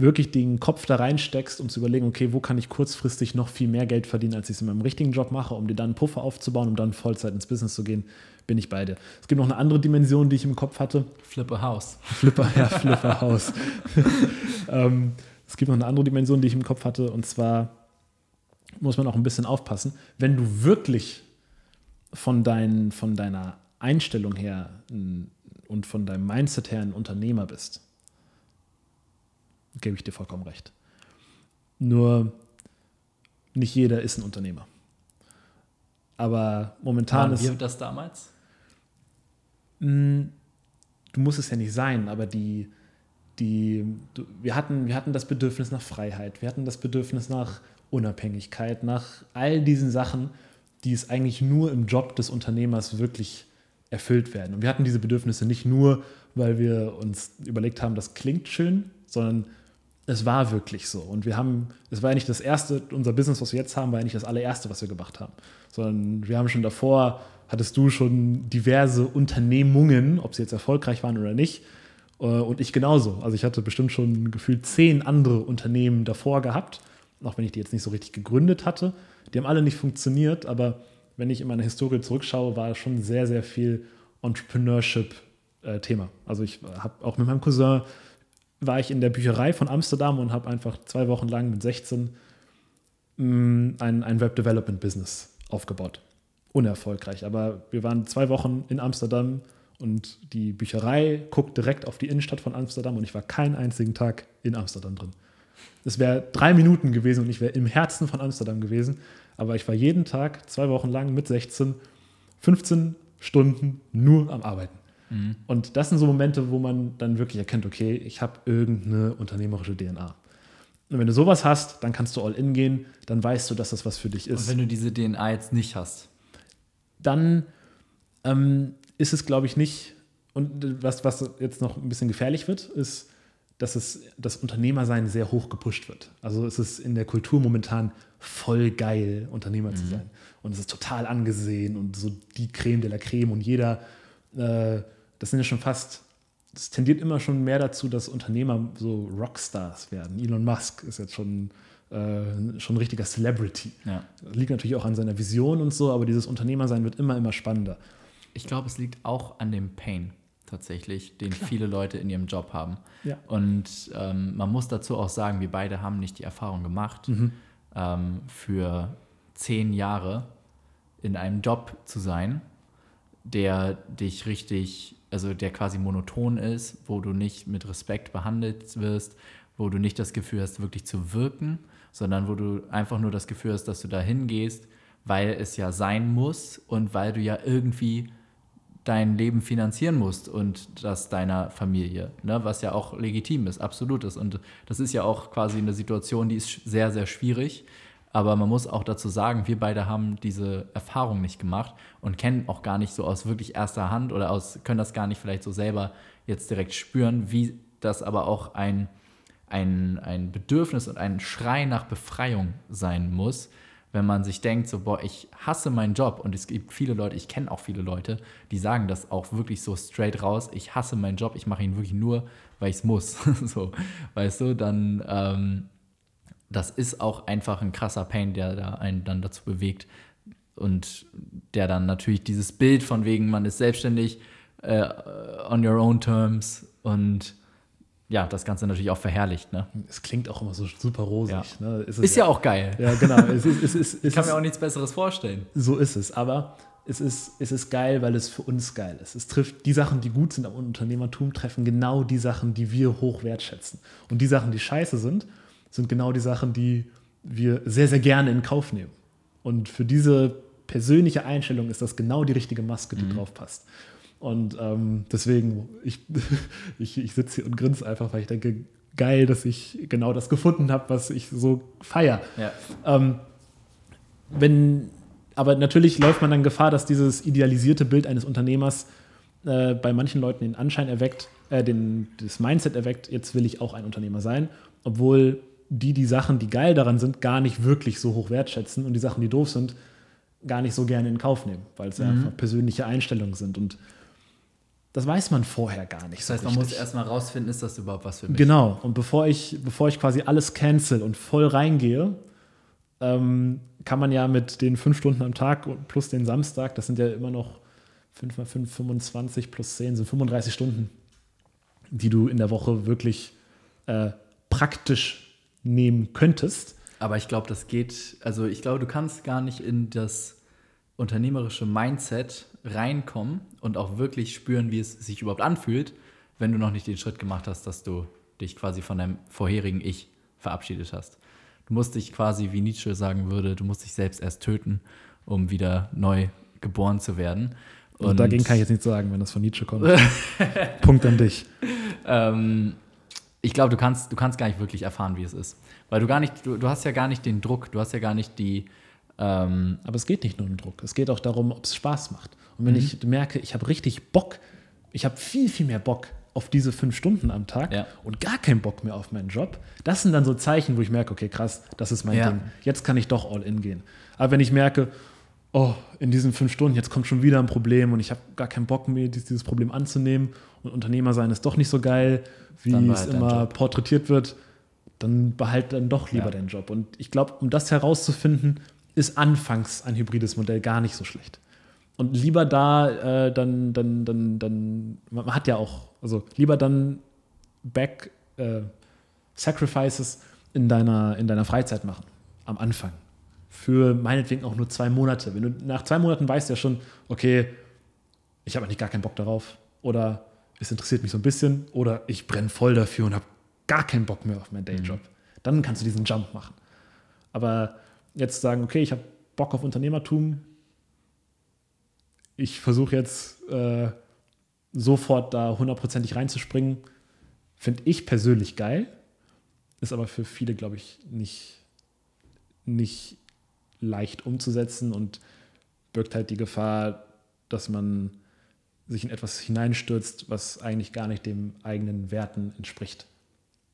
wirklich den Kopf da reinsteckst, um zu überlegen, okay, wo kann ich kurzfristig noch viel mehr Geld verdienen, als ich es in meinem richtigen Job mache, um dir dann einen Puffer aufzubauen, um dann Vollzeit ins Business zu gehen, bin ich bei dir. Es gibt noch eine andere Dimension, die ich im Kopf hatte. Flipper House. Flipper, ja, Flipper House. ähm, es gibt noch eine andere Dimension, die ich im Kopf hatte, und zwar muss man auch ein bisschen aufpassen. Wenn du wirklich von, dein, von deiner Einstellung her und von deinem Mindset her ein Unternehmer bist, gebe ich dir vollkommen recht. Nur nicht jeder ist ein Unternehmer. Aber momentan ist. Wie das damals? Du musst es ja nicht sein, aber die, die, du, wir, hatten, wir hatten das Bedürfnis nach Freiheit, wir hatten das Bedürfnis nach Unabhängigkeit, nach all diesen Sachen, die es eigentlich nur im Job des Unternehmers wirklich erfüllt werden. Und wir hatten diese Bedürfnisse nicht nur, weil wir uns überlegt haben, das klingt schön, sondern es war wirklich so. Und wir haben, es war ja nicht das erste, unser Business, was wir jetzt haben, war ja nicht das allererste, was wir gemacht haben, sondern wir haben schon davor, hattest du schon diverse Unternehmungen, ob sie jetzt erfolgreich waren oder nicht. Äh, und ich genauso. Also ich hatte bestimmt schon gefühlt zehn andere Unternehmen davor gehabt auch wenn ich die jetzt nicht so richtig gegründet hatte. Die haben alle nicht funktioniert, aber wenn ich in meine Historie zurückschaue, war schon sehr, sehr viel Entrepreneurship-Thema. Äh, also ich habe auch mit meinem Cousin war ich in der Bücherei von Amsterdam und habe einfach zwei Wochen lang mit 16 mh, mm, ein, ein Web-Development-Business aufgebaut. Unerfolgreich, aber wir waren zwei Wochen in Amsterdam Und die Bücherei guckt direkt auf die Innenstadt von Amsterdam und ich war keinen einzigen Tag in Amsterdam drin. Es wäre drei Minuten gewesen und ich wäre im Herzen von Amsterdam gewesen. Aber ich war jeden Tag, zwei Wochen lang mit 16, 15 Stunden nur am Arbeiten. Mhm. Und das sind so Momente, wo man dann wirklich erkennt, okay, ich habe irgendeine unternehmerische DNA. Und wenn du sowas hast, dann kannst du all in gehen, dann weißt du, dass das was für dich ist. Und wenn du diese DNA jetzt nicht hast? Dann ähm, ist es, glaube ich, nicht. Und was, was jetzt noch ein bisschen gefährlich wird, ist, dass es das Unternehmersein sehr hoch gepusht wird. Also es ist in der Kultur momentan voll geil, Unternehmer mhm. zu sein. Und es ist total angesehen und so die Creme de la Creme und jeder, äh, das sind ja schon fast, es tendiert immer schon mehr dazu, dass Unternehmer so Rockstars werden. Elon Musk ist jetzt schon, äh, schon ein richtiger Celebrity. Ja. Liegt natürlich auch an seiner Vision und so, aber dieses Unternehmersein wird immer, immer spannender. Ich glaube, es liegt auch an dem Pain tatsächlich, den Klar. viele Leute in ihrem Job haben. Ja. Und ähm, man muss dazu auch sagen, wir beide haben nicht die Erfahrung gemacht, mhm. ähm, für zehn Jahre in einem Job zu sein, der dich richtig, also der quasi monoton ist, wo du nicht mit Respekt behandelt wirst, wo du nicht das Gefühl hast, wirklich zu wirken, sondern wo du einfach nur das Gefühl hast, dass du da hingehst, weil es ja sein muss und weil du ja irgendwie dein Leben finanzieren musst und das deiner Familie, ne? was ja auch legitim ist, absolut ist. Und das ist ja auch quasi eine Situation, die ist sehr, sehr schwierig. Aber man muss auch dazu sagen, wir beide haben diese Erfahrung nicht gemacht und kennen auch gar nicht so aus wirklich erster Hand oder aus, können das gar nicht vielleicht so selber jetzt direkt spüren, wie das aber auch ein, ein, ein Bedürfnis und ein Schrei nach Befreiung sein muss, wenn man sich denkt, so, boah, ich hasse meinen Job und es gibt viele Leute, ich kenne auch viele Leute, die sagen das auch wirklich so straight raus, ich hasse meinen Job, ich mache ihn wirklich nur, weil ich es muss. so, weißt du, dann, ähm, das ist auch einfach ein krasser Pain, der da einen dann dazu bewegt und der dann natürlich dieses Bild von wegen, man ist selbstständig, äh, on your own terms und ja, das Ganze natürlich auch verherrlicht. Ne? Es klingt auch immer so super rosig. Ja. Ne? Ist, ist ja, ja, auch geil. Ja, genau. es ist, es ist, ich kann mir auch nichts Besseres vorstellen. So ist es. Aber es ist, es ist geil, weil es für uns geil ist. Es trifft die Sachen, die gut sind am Unternehmertum, treffen genau die Sachen, die wir hoch wertschätzen. Und die Sachen, die scheiße sind, sind genau die Sachen, die wir sehr, sehr gerne in Kauf nehmen. Und für diese persönliche Einstellung ist das genau die richtige Maske, die mhm. drauf passt. Und ähm, deswegen, ich, ich, ich sitze hier und grinse einfach, weil ich denke, geil, dass ich genau das gefunden habe, was ich so feier. Ja. Ähm, wenn, aber natürlich läuft man dann Gefahr, dass dieses idealisierte Bild eines Unternehmers äh, bei manchen Leuten den Anschein erweckt, äh, den, das Mindset erweckt, jetzt will ich auch ein Unternehmer sein, obwohl die die Sachen, die geil daran sind, gar nicht wirklich so hoch wertschätzen und die Sachen, die doof sind, gar nicht so gerne in Kauf nehmen, weil es mhm. einfach persönliche Einstellungen sind. Und das weiß man vorher gar nicht. Das heißt, man muss erstmal rausfinden, ist das überhaupt was für mich? Genau. Und bevor ich, bevor ich quasi alles cancel und voll reingehe, ähm, kann man ja mit den fünf Stunden am Tag plus den Samstag, das sind ja immer noch 5 mal 5, 25 plus 10 sind 35 Stunden, die du in der Woche wirklich äh, praktisch nehmen könntest. Aber ich glaube, das geht, also ich glaube, du kannst gar nicht in das unternehmerische Mindset reinkommen und auch wirklich spüren, wie es sich überhaupt anfühlt, wenn du noch nicht den Schritt gemacht hast, dass du dich quasi von deinem vorherigen Ich verabschiedet hast. Du musst dich quasi, wie Nietzsche sagen würde, du musst dich selbst erst töten, um wieder neu geboren zu werden. Und, und dagegen kann ich jetzt nichts sagen, wenn das von Nietzsche kommt. Punkt an dich. Ähm, ich glaube, du kannst, du kannst gar nicht wirklich erfahren, wie es ist. Weil du gar nicht, du, du hast ja gar nicht den Druck, du hast ja gar nicht die. Ähm Aber es geht nicht nur um Druck, es geht auch darum, ob es Spaß macht. Und wenn mhm. ich merke, ich habe richtig Bock, ich habe viel, viel mehr Bock auf diese fünf Stunden am Tag ja. und gar keinen Bock mehr auf meinen Job, das sind dann so Zeichen, wo ich merke, okay, krass, das ist mein ja. Ding. Jetzt kann ich doch all in gehen. Aber wenn ich merke, oh, in diesen fünf Stunden, jetzt kommt schon wieder ein Problem und ich habe gar keinen Bock mehr, dieses Problem anzunehmen und Unternehmer sein ist doch nicht so geil, wie es immer porträtiert wird, dann behalt dann doch lieber ja. deinen Job. Und ich glaube, um das herauszufinden, ist anfangs ein hybrides Modell gar nicht so schlecht. Und lieber da, äh, dann, dann, dann, dann, man hat ja auch, also lieber dann Back äh, Sacrifices in deiner, in deiner Freizeit machen, am Anfang. Für meinetwegen auch nur zwei Monate. Wenn du nach zwei Monaten weißt ja schon, okay, ich habe eigentlich gar keinen Bock darauf, oder es interessiert mich so ein bisschen oder ich brenne voll dafür und habe gar keinen Bock mehr auf meinen Dayjob. Mhm. Dann kannst du diesen Jump machen. Aber jetzt sagen, okay, ich habe Bock auf Unternehmertum, ich versuche jetzt äh, sofort da hundertprozentig reinzuspringen, finde ich persönlich geil, ist aber für viele, glaube ich, nicht, nicht leicht umzusetzen und birgt halt die Gefahr, dass man sich in etwas hineinstürzt, was eigentlich gar nicht dem eigenen Werten entspricht.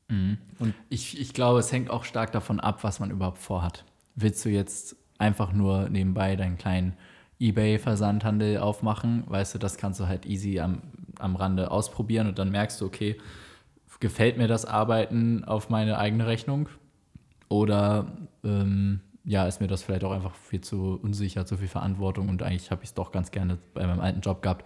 Mhm. Und ich, ich glaube, es hängt auch stark davon ab, was man überhaupt vorhat. Willst du jetzt einfach nur nebenbei deinen kleinen Ebay-Versandhandel aufmachen? Weißt du, das kannst du halt easy am, am Rande ausprobieren und dann merkst du, okay, gefällt mir das Arbeiten auf meine eigene Rechnung? Oder ähm, ja, ist mir das vielleicht auch einfach viel zu unsicher, zu viel Verantwortung und eigentlich habe ich es doch ganz gerne bei meinem alten Job gehabt.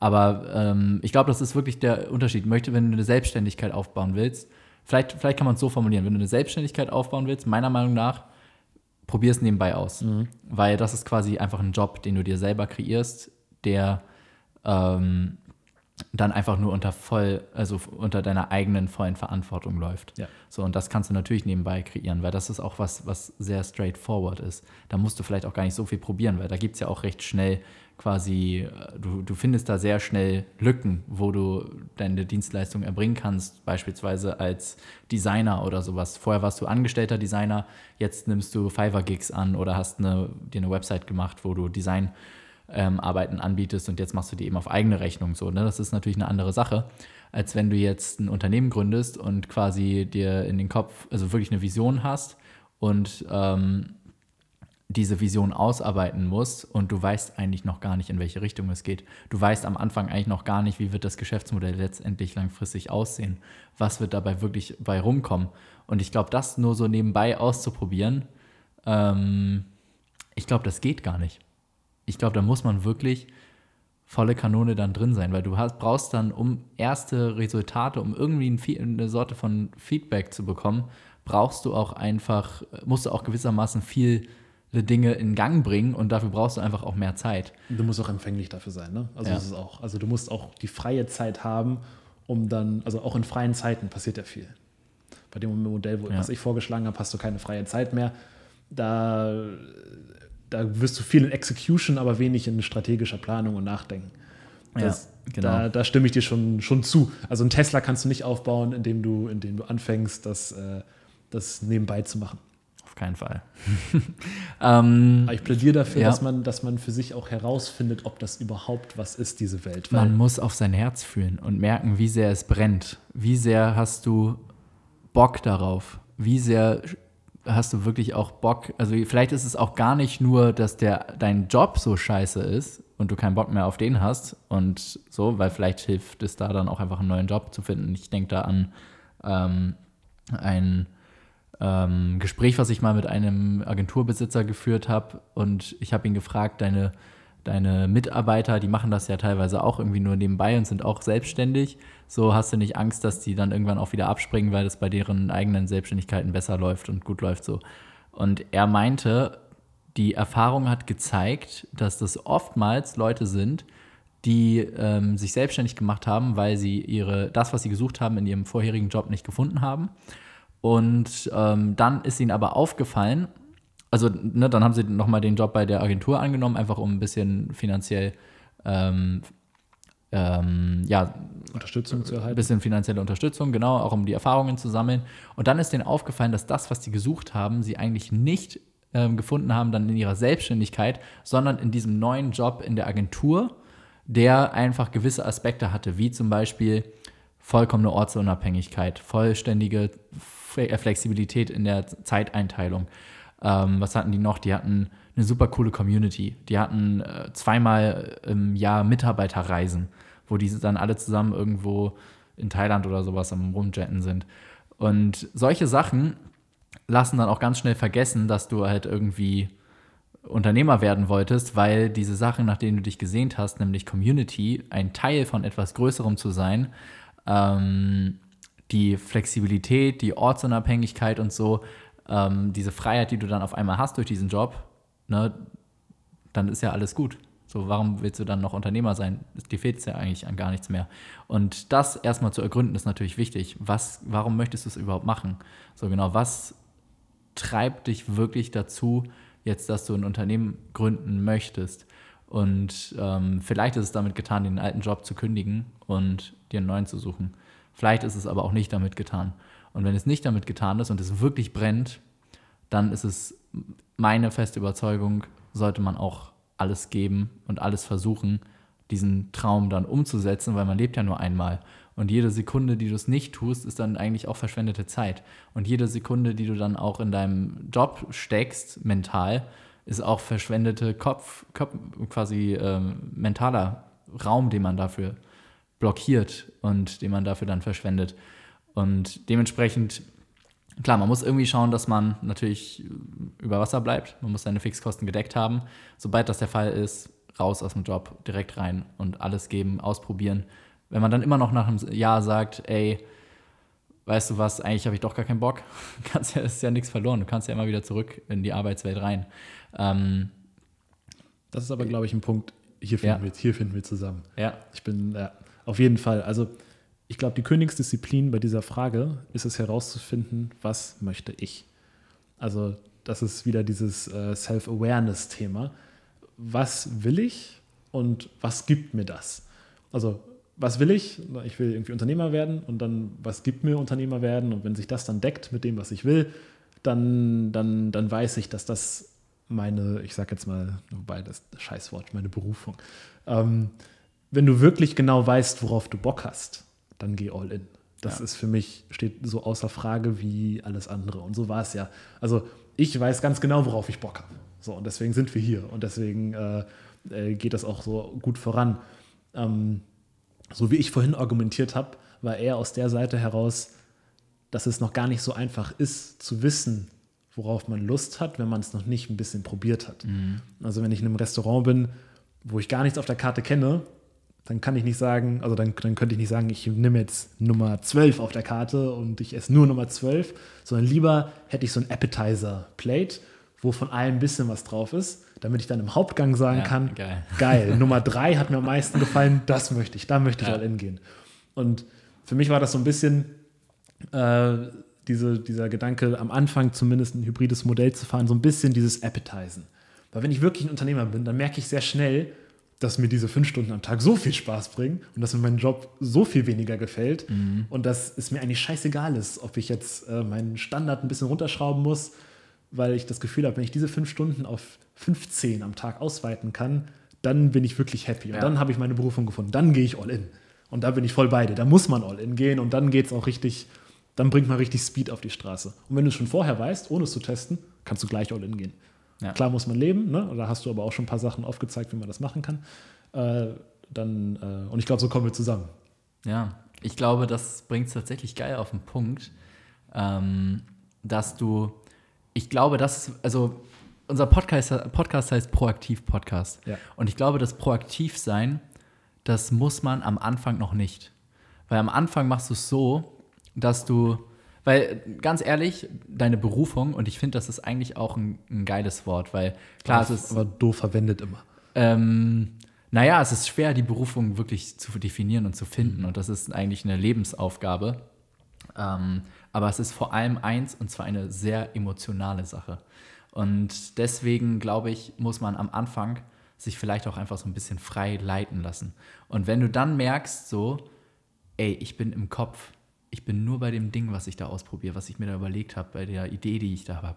Aber ähm, ich glaube, das ist wirklich der Unterschied. Möchte, wenn du eine Selbstständigkeit aufbauen willst, vielleicht, vielleicht kann man es so formulieren, wenn du eine Selbstständigkeit aufbauen willst, meiner Meinung nach, probier es nebenbei aus. Mhm. Weil das ist quasi einfach ein Job, den du dir selber kreierst, der ähm, dann einfach nur unter voll, also unter deiner eigenen vollen Verantwortung läuft. Ja. So, und das kannst du natürlich nebenbei kreieren, weil das ist auch was, was sehr straightforward ist. Da musst du vielleicht auch gar nicht so viel probieren, weil da gibt es ja auch recht schnell quasi, äh, du, du findest da sehr schnell Lücken, wo du deine Dienstleistung erbringen kannst, beispielsweise als Designer oder sowas. Vorher warst du angestellter Designer, jetzt nimmst du Fiverr-Gigs an oder hast eine, dir eine Website gemacht, wo du Design ähm, anbietest und jetzt machst du die eben auf eigene Rechnung so. Ne? Das ist natürlich eine andere Sache, als wenn du jetzt ein Unternehmen gründest und quasi dir in den Kopf, also wirklich eine Vision hast und ähm, diese Vision ausarbeiten musst und du weißt eigentlich noch gar nicht, in welche Richtung es geht. Du weißt am Anfang eigentlich noch gar nicht, wie wird das Geschäftsmodell letztendlich langfristig aussehen. Was wird dabei wirklich bei rumkommen? Und ich glaube, das nur so nebenbei auszuprobieren, ähm, ich glaube, das geht gar nicht ich glaube, da muss man wirklich volle Kanone dann drin sein, weil du hast, brauchst dann, um erste Resultate, um irgendwie ein, eine Sorte von Feedback zu bekommen, brauchst du auch einfach, musst du auch gewissermaßen viele Dinge in Gang bringen und dafür brauchst du einfach auch mehr Zeit. Du musst auch empfänglich dafür sein, ne? Also ja. das ist auch, also du musst auch die freie Zeit haben, um dann, also auch in freien Zeiten passiert ja viel. Bei dem Modell, wo, ja. was ich vorgeschlagen habe, hast du keine freie Zeit mehr. Da da wirst du viel in Execution, aber wenig in strategischer Planung und Nachdenken. Das, ja, genau. Da, da, stimme ich dir schon, schon zu. Also ein Tesla kannst du nicht aufbauen, indem du, indem du anfängst, das, äh, das nebenbei zu machen. Keinen Fall. ähm, ich plädiere dafür, ja. dass, man, dass man für sich auch herausfindet, ob das überhaupt was ist, diese Welt. man muss auf sein Herz fühlen und merken, wie sehr es brennt. Wie sehr hast du Bock darauf? Wie sehr hast du wirklich auch Bock? Also vielleicht ist es auch gar nicht nur, dass der dein Job so scheiße ist und du keinen Bock mehr auf den hast und so, weil vielleicht hilft es da dann auch einfach einen neuen Job zu finden. Ich denke da an ähm, ein ähm, Gespräch, was ich mal mit einem Agenturbesitzer geführt habe und ich habe ihn gefragt, deine deine Mitarbeiter, die machen das ja teilweise auch irgendwie nur nebenbei und sind auch selbstständig. So hast du nicht Angst, dass die dann irgendwann auch wieder abspringen, weil das bei deren eigenen Selbstständigkeiten besser läuft und gut läuft so. Und er meinte, die Erfahrung hat gezeigt, dass das oftmals Leute sind, die ähm, sich selbstständig gemacht haben, weil sie ihre, das, was sie gesucht haben, in ihrem vorherigen Job nicht gefunden haben. Und ähm, dann ist ihnen aber aufgefallen, also ne, dann haben sie nochmal den Job bei der Agentur angenommen, einfach um ein bisschen finanziell ähm, ähm, ja, Unterstützung zu erhalten. Ein bisschen finanzielle Unterstützung, genau, auch um die Erfahrungen zu sammeln. Und dann ist denen aufgefallen, dass das, was sie gesucht haben, sie eigentlich nicht ähm, gefunden haben dann in ihrer Selbstständigkeit, sondern in diesem neuen Job in der Agentur, der einfach gewisse Aspekte hatte, wie zum Beispiel vollkommene Ortsunabhängigkeit, vollständige Flexibilität in der Zeiteinteilung, ähm, was hatten die noch? Die hatten eine super coole Community. Die hatten äh, zweimal im Jahr Mitarbeiterreisen, wo die dann alle zusammen irgendwo in Thailand oder sowas am Rumjetten sind. Und solche Sachen lassen dann auch ganz schnell vergessen, dass du halt irgendwie Unternehmer werden wolltest, weil diese Sachen, nach denen du dich gesehnt hast, nämlich Community, ein Teil von etwas Größerem zu sein, ähm, die Flexibilität, die Ortsunabhängigkeit und so, ähm, diese Freiheit, die du dann auf einmal hast durch diesen Job, ne, dann ist ja alles gut. So, warum willst du dann noch Unternehmer sein? Dir fehlt es ja eigentlich an gar nichts mehr. Und das erstmal zu ergründen, ist natürlich wichtig. Was, warum möchtest du es überhaupt machen? So genau, was treibt dich wirklich dazu, jetzt, dass du ein Unternehmen gründen möchtest? Und ähm, vielleicht ist es damit getan, den alten Job zu kündigen und dir einen neuen zu suchen. Vielleicht ist es aber auch nicht damit getan. Und wenn es nicht damit getan ist und es wirklich brennt, dann ist es meine feste Überzeugung, sollte man auch alles geben und alles versuchen, diesen Traum dann umzusetzen, weil man lebt ja nur einmal. Und jede Sekunde, die du es nicht tust, ist dann eigentlich auch verschwendete Zeit. Und jede Sekunde, die du dann auch in deinem Job steckst, mental, ist auch verschwendete Kopf, Kopf quasi äh, mentaler Raum, den man dafür blockiert und den man dafür dann verschwendet. Und dementsprechend, klar, man muss irgendwie schauen, dass man natürlich über Wasser bleibt. Man muss seine Fixkosten gedeckt haben. Sobald das der Fall ist, raus aus dem Job, direkt rein und alles geben, ausprobieren. Wenn man dann immer noch nach einem Jahr sagt, ey, weißt du was, eigentlich habe ich doch gar keinen Bock, kannst ja, ist ja nichts verloren. Du kannst ja immer wieder zurück in die Arbeitswelt rein. Ähm, das ist aber, glaube ich, ein Punkt, hier finden, ja. wir, hier finden wir zusammen. Ja. Ich bin, ja, auf jeden Fall. Also, ich glaube, die Königsdisziplin bei dieser Frage ist es herauszufinden, was möchte ich? Also, das ist wieder dieses äh, Self-Awareness-Thema. Was will ich und was gibt mir das? Also, was will ich? Ich will irgendwie Unternehmer werden und dann, was gibt mir Unternehmer werden? Und wenn sich das dann deckt mit dem, was ich will, dann, dann, dann weiß ich, dass das meine, ich sag jetzt mal, wobei das Scheißwort, meine Berufung. Ähm, wenn du wirklich genau weißt, worauf du Bock hast, dann geh all in. Das ja. ist für mich, steht so außer Frage wie alles andere. Und so war es ja. Also ich weiß ganz genau, worauf ich Bock habe. So, und deswegen sind wir hier. Und deswegen äh, äh, geht das auch so gut voran. Ähm, so wie ich vorhin argumentiert habe, war eher aus der Seite heraus, dass es noch gar nicht so einfach ist, zu wissen, worauf man Lust hat, wenn man es noch nicht ein bisschen probiert hat. Mhm. Also wenn ich in einem Restaurant bin, wo ich gar nichts auf der Karte kenne, dann kann ich nicht sagen, also dann, dann könnte ich nicht sagen, ich nehme jetzt Nummer 12 auf der Karte und ich esse nur Nummer 12, sondern lieber hätte ich so ein Appetizer-Plate, wo von allem ein bisschen was drauf ist, damit ich dann im Hauptgang sagen ja, kann, geil. geil, Nummer 3 hat mir am meisten gefallen, das möchte ich, da möchte ich ja. all in gehen. Und für mich war das so ein bisschen äh, diese, dieser Gedanke, am Anfang zumindest ein hybrides Modell zu fahren, so ein bisschen dieses Appetizen. Weil wenn ich wirklich ein Unternehmer bin, dann merke ich sehr schnell, dass mir diese fünf Stunden am Tag so viel Spaß bringen und dass mir mein Job so viel weniger gefällt mhm. und dass es mir eigentlich scheißegal ist, ob ich jetzt äh, meinen Standard ein bisschen runterschrauben muss, weil ich das Gefühl habe, wenn ich diese fünf Stunden auf 15 am Tag ausweiten kann, dann bin ich wirklich happy. Und ja. dann habe ich meine Berufung gefunden. Dann gehe ich all in. Und da bin ich voll beide. Da muss man all in gehen und dann geht es auch richtig, dann bringt man richtig Speed auf die Straße. Und wenn du es schon vorher weißt, ohne es zu testen, kannst du gleich all in gehen. Ja. Klar muss man leben, ne? da hast du aber auch schon ein paar Sachen aufgezeigt, wie man das machen kann. Äh, dann, äh, und ich glaube, so kommen wir zusammen. Ja, ich glaube, das bringt es tatsächlich geil auf den Punkt, ähm, dass du, ich glaube, dass, also unser Podcast, Podcast heißt Proaktiv Podcast. Ja. Und ich glaube, das Proaktiv sein, das muss man am Anfang noch nicht. Weil am Anfang machst du es so, dass du weil, ganz ehrlich, deine Berufung, und ich finde, das ist eigentlich auch ein, ein, geiles Wort, weil klar, aber, es ist. Aber doof verwendet immer. Ähm, naja, es ist schwer, die Berufung wirklich zu definieren und zu finden. Mhm. Und das ist eigentlich eine Lebensaufgabe. Ähm, aber es ist vor allem eins, und zwar eine sehr emotionale Sache. Und deswegen, glaube ich, muss man am Anfang sich vielleicht auch einfach so ein bisschen frei leiten lassen. Und wenn du dann merkst, so, ey, ich bin im Kopf, ich bin nur bei dem Ding, was ich da ausprobiere, was ich mir da überlegt habe, bei der Idee, die ich da habe.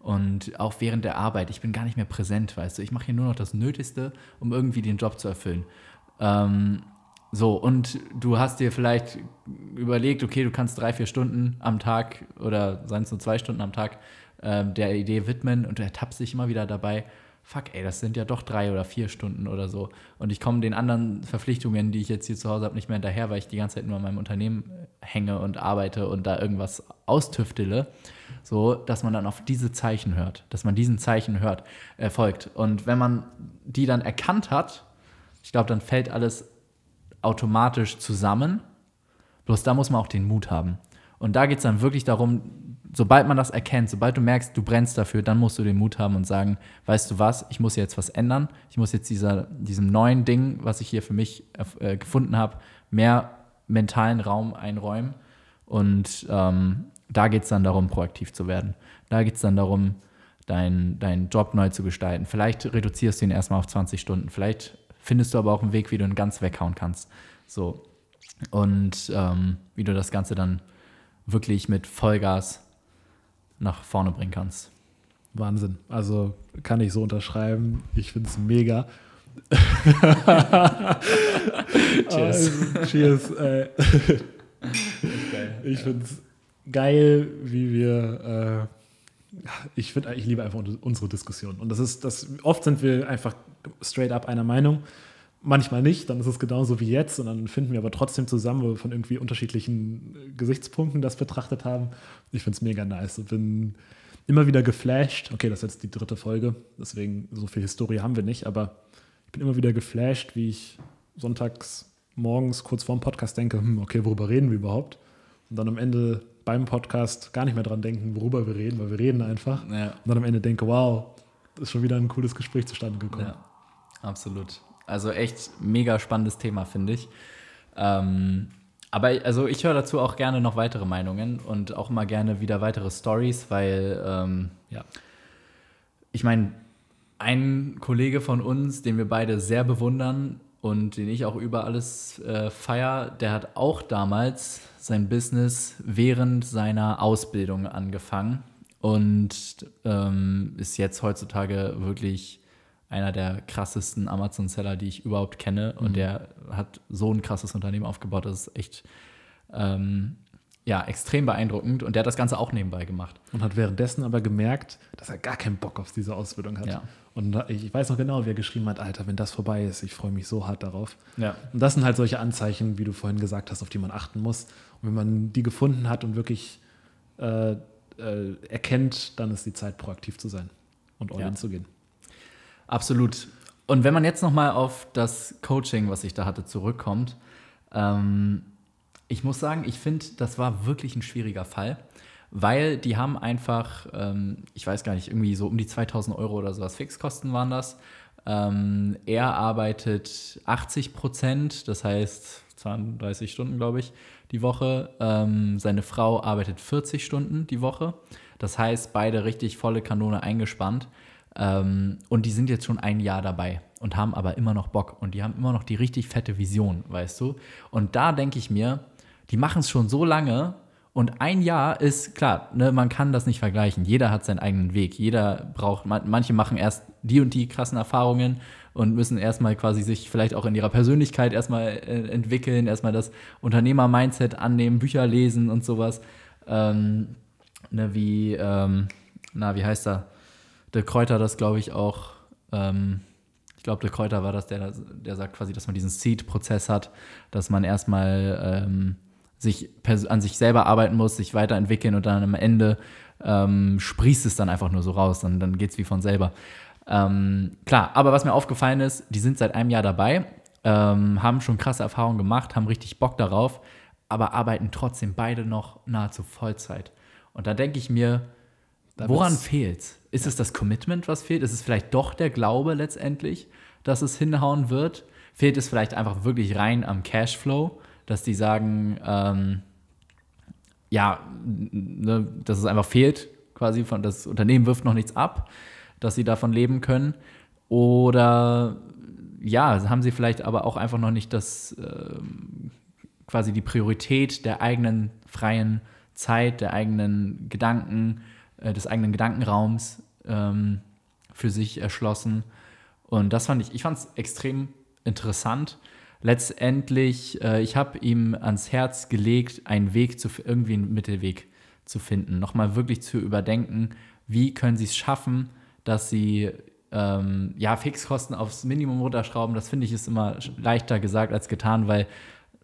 Und auch während der Arbeit, ich bin gar nicht mehr präsent, weißt du. Ich mache hier nur noch das Nötigste, um irgendwie den Job zu erfüllen. Ähm, so, und du hast dir vielleicht überlegt, okay, du kannst drei, vier Stunden am Tag oder seien es nur zwei Stunden am Tag äh, der Idee widmen und du ertappst dich immer wieder dabei, fuck, ey, das sind ja doch drei oder vier Stunden oder so. Und ich komme den anderen Verpflichtungen, die ich jetzt hier zu Hause habe, nicht mehr hinterher, weil ich die ganze Zeit nur an meinem Unternehmen hänge und arbeite und da irgendwas austüftele. So, dass man dann auf diese Zeichen hört, dass man diesen Zeichen hört, äh, folgt. Und wenn man die dann erkannt hat, ich glaube, dann fällt alles automatisch zusammen. Bloß da muss man auch den Mut haben. Und da geht es dann wirklich darum, sobald man das erkennt, sobald du merkst, du brennst dafür, dann musst du den Mut haben und sagen, weißt du was, ich muss jetzt was ändern. Ich muss jetzt dieser, diesem neuen Ding, was ich hier für mich äh, gefunden habe, mehr mentalen Raum einräumen. Und ähm, da geht es dann darum, proaktiv zu werden. Da geht es dann darum, deinen dein Job neu zu gestalten. Vielleicht reduzierst du ihn erstmal auf 20 Stunden. Vielleicht findest du aber auch einen Weg, wie du ihn ganz weghauen kannst. So. Und ähm, wie du das Ganze dann wirklich mit Vollgas nach vorne bringen kannst. Wahnsinn. Also kann ich so unterschreiben. Ich finde es mega. cheers. Also, cheers. Äh. ich finde es geil, wie wir. Äh, ich finde, ich liebe einfach unsere Diskussion. Und das ist, das, oft sind wir einfach straight up einer Meinung. Manchmal nicht, dann ist es genauso wie jetzt und dann finden wir aber trotzdem zusammen, wo wir von irgendwie unterschiedlichen Gesichtspunkten das betrachtet haben. Ich finde es mega nice und bin immer wieder geflasht. Okay, das ist jetzt die dritte Folge, deswegen so viel Historie haben wir nicht, aber ich bin immer wieder geflasht, wie ich sonntags morgens kurz vorm Podcast denke, hm, okay, worüber reden wir überhaupt? Und dann am Ende beim Podcast gar nicht mehr dran denken, worüber wir reden, weil wir reden einfach. Ja. Und dann am Ende denke, wow, ist schon wieder ein cooles Gespräch zustande gekommen. Ja, absolut. Also echt mega spannendes Thema, finde ich. Ähm, aber also ich höre dazu auch gerne noch weitere Meinungen und auch immer gerne wieder weitere Stories, weil ähm, ja, ich meine, ein Kollege von uns, den wir beide sehr bewundern und den ich auch über alles äh, feier, der hat auch damals sein Business während seiner Ausbildung angefangen und ähm, ist jetzt heutzutage wirklich einer der krassesten Amazon-Seller, die ich überhaupt kenne. Und mhm. der hat so ein krasses Unternehmen aufgebaut, das ist echt ähm, ja, extrem beeindruckend. Und der hat das Ganze auch nebenbei gemacht. Und hat währenddessen aber gemerkt, dass er gar keinen Bock auf diese Ausbildung hat. Ja. Und ich weiß noch genau, wie er geschrieben hat, Alter, wenn das vorbei ist, ich freue mich so hart darauf. Ja. Und das sind halt solche Anzeichen, wie du vorhin gesagt hast, auf die man achten muss. Und wenn man die gefunden hat und wirklich äh, äh, erkennt, dann ist die Zeit, proaktiv zu sein und all ja. zu gehen. Absolut. Und wenn man jetzt nochmal auf das Coaching, was ich da hatte, zurückkommt, ähm, ich muss sagen, ich finde, das war wirklich ein schwieriger Fall, weil die haben einfach, ähm, ich weiß gar nicht, irgendwie so um die 2000 Euro oder sowas Fixkosten waren das. Ähm, er arbeitet 80 Prozent, das heißt 32 Stunden, glaube ich, die Woche. Ähm, seine Frau arbeitet 40 Stunden die Woche. Das heißt, beide richtig volle Kanone eingespannt. Ähm, und die sind jetzt schon ein Jahr dabei und haben aber immer noch Bock und die haben immer noch die richtig fette Vision, weißt du? Und da denke ich mir, die machen es schon so lange und ein Jahr ist klar, ne, man kann das nicht vergleichen. Jeder hat seinen eigenen Weg. Jeder braucht, manche machen erst die und die krassen Erfahrungen und müssen erstmal quasi sich vielleicht auch in ihrer Persönlichkeit erstmal äh, entwickeln, erstmal das Unternehmer-Mindset annehmen, Bücher lesen und sowas. Ähm, ne, wie, ähm, na, wie heißt er? Der Kräuter das, glaube ich, auch, ähm, ich glaube, der Kräuter war das, der, der sagt quasi, dass man diesen Seed-Prozess hat, dass man erstmal ähm, sich an sich selber arbeiten muss, sich weiterentwickeln und dann am Ende ähm, sprießt es dann einfach nur so raus, dann, dann geht es wie von selber. Ähm, klar, aber was mir aufgefallen ist, die sind seit einem Jahr dabei, ähm, haben schon krasse Erfahrungen gemacht, haben richtig Bock darauf, aber arbeiten trotzdem beide noch nahezu Vollzeit. Und da denke ich mir, woran fehlt es? Ist ja. es das Commitment, was fehlt? Ist es vielleicht doch der Glaube letztendlich, dass es hinhauen wird? Fehlt es vielleicht einfach wirklich rein am Cashflow, dass die sagen, ähm, ja, ne, dass es einfach fehlt, quasi von das Unternehmen wirft noch nichts ab, dass sie davon leben können? Oder ja, haben sie vielleicht aber auch einfach noch nicht das äh, quasi die Priorität der eigenen freien Zeit, der eigenen Gedanken, äh, des eigenen Gedankenraums ähm, für sich erschlossen. Und das fand ich, ich fand es extrem interessant. Letztendlich, äh, ich habe ihm ans Herz gelegt, einen Weg zu, irgendwie einen Mittelweg zu finden. Nochmal wirklich zu überdenken, wie können sie es schaffen, dass sie ähm, ja, Fixkosten aufs Minimum runterschrauben. Das finde ich ist immer leichter gesagt als getan, weil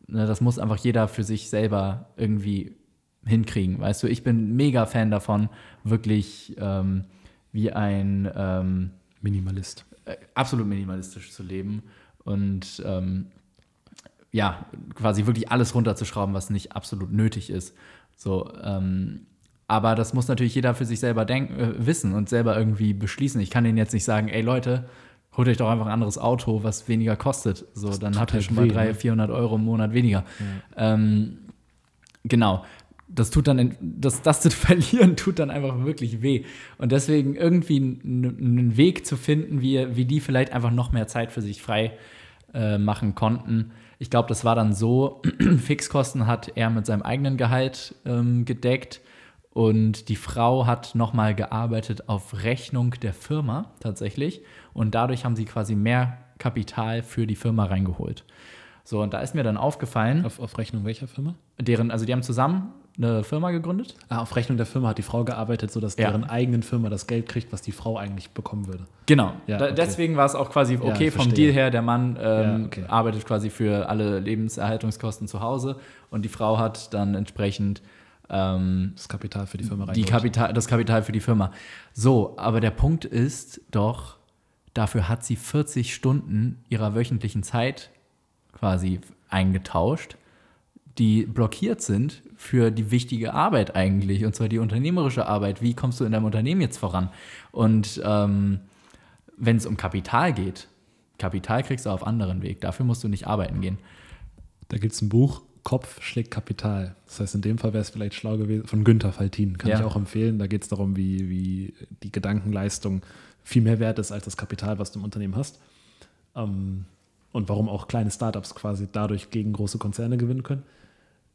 ne, das muss einfach jeder für sich selber irgendwie hinkriegen. Weißt du, ich bin mega Fan davon, wirklich ähm, wie ein ähm, Minimalist. Äh, absolut minimalistisch zu leben. Und ähm, ja, quasi wirklich alles runterzuschrauben, was nicht absolut nötig ist. So, ähm, aber das muss natürlich jeder für sich selber denken, äh, wissen und selber irgendwie beschließen. Ich kann denen jetzt nicht sagen, ey Leute, holt euch doch einfach ein anderes Auto, was weniger kostet. So, das dann habt ihr schon mal 300, 400 ne? Euro im Monat weniger. Ja. Ähm, genau. Das tut dann, das, das zu verlieren, tut dann einfach wirklich weh. Und deswegen irgendwie einen Weg zu finden, wie, wie die vielleicht einfach noch mehr Zeit für sich frei äh, machen konnten. Ich glaube, das war dann so, Fixkosten hat er mit seinem eigenen Gehalt ähm, gedeckt und die Frau hat nochmal gearbeitet auf Rechnung der Firma tatsächlich. Und dadurch haben sie quasi mehr Kapital für die Firma reingeholt. So, und da ist mir dann aufgefallen. Auf, auf Rechnung welcher Firma? Deren, also die haben zusammen eine Firma gegründet. Ah, auf Rechnung der Firma hat die Frau gearbeitet, sodass ja. deren eigenen Firma das Geld kriegt, was die Frau eigentlich bekommen würde. Genau. Ja, okay. Deswegen war es auch quasi okay ja, vom Deal her. Der Mann ähm, okay. arbeitet quasi für alle Lebenserhaltungskosten zu Hause und die Frau hat dann entsprechend ähm, das Kapital für die Firma die Kapital, Das Kapital für die Firma. So, aber der Punkt ist doch, dafür hat sie 40 Stunden ihrer wöchentlichen Zeit quasi eingetauscht, die blockiert sind für die wichtige Arbeit eigentlich, und zwar die unternehmerische Arbeit. Wie kommst du in deinem Unternehmen jetzt voran? Und ähm, wenn es um Kapital geht, Kapital kriegst du auf anderen Weg. Dafür musst du nicht arbeiten gehen. Da gibt es ein Buch, Kopf schlägt Kapital. Das heißt, in dem Fall wäre es vielleicht schlau gewesen, von Günther Faltin, kann ja. ich auch empfehlen. Da geht es darum, wie, wie die Gedankenleistung viel mehr wert ist als das Kapital, was du im Unternehmen hast. Ähm, und warum auch kleine Startups quasi dadurch gegen große Konzerne gewinnen können.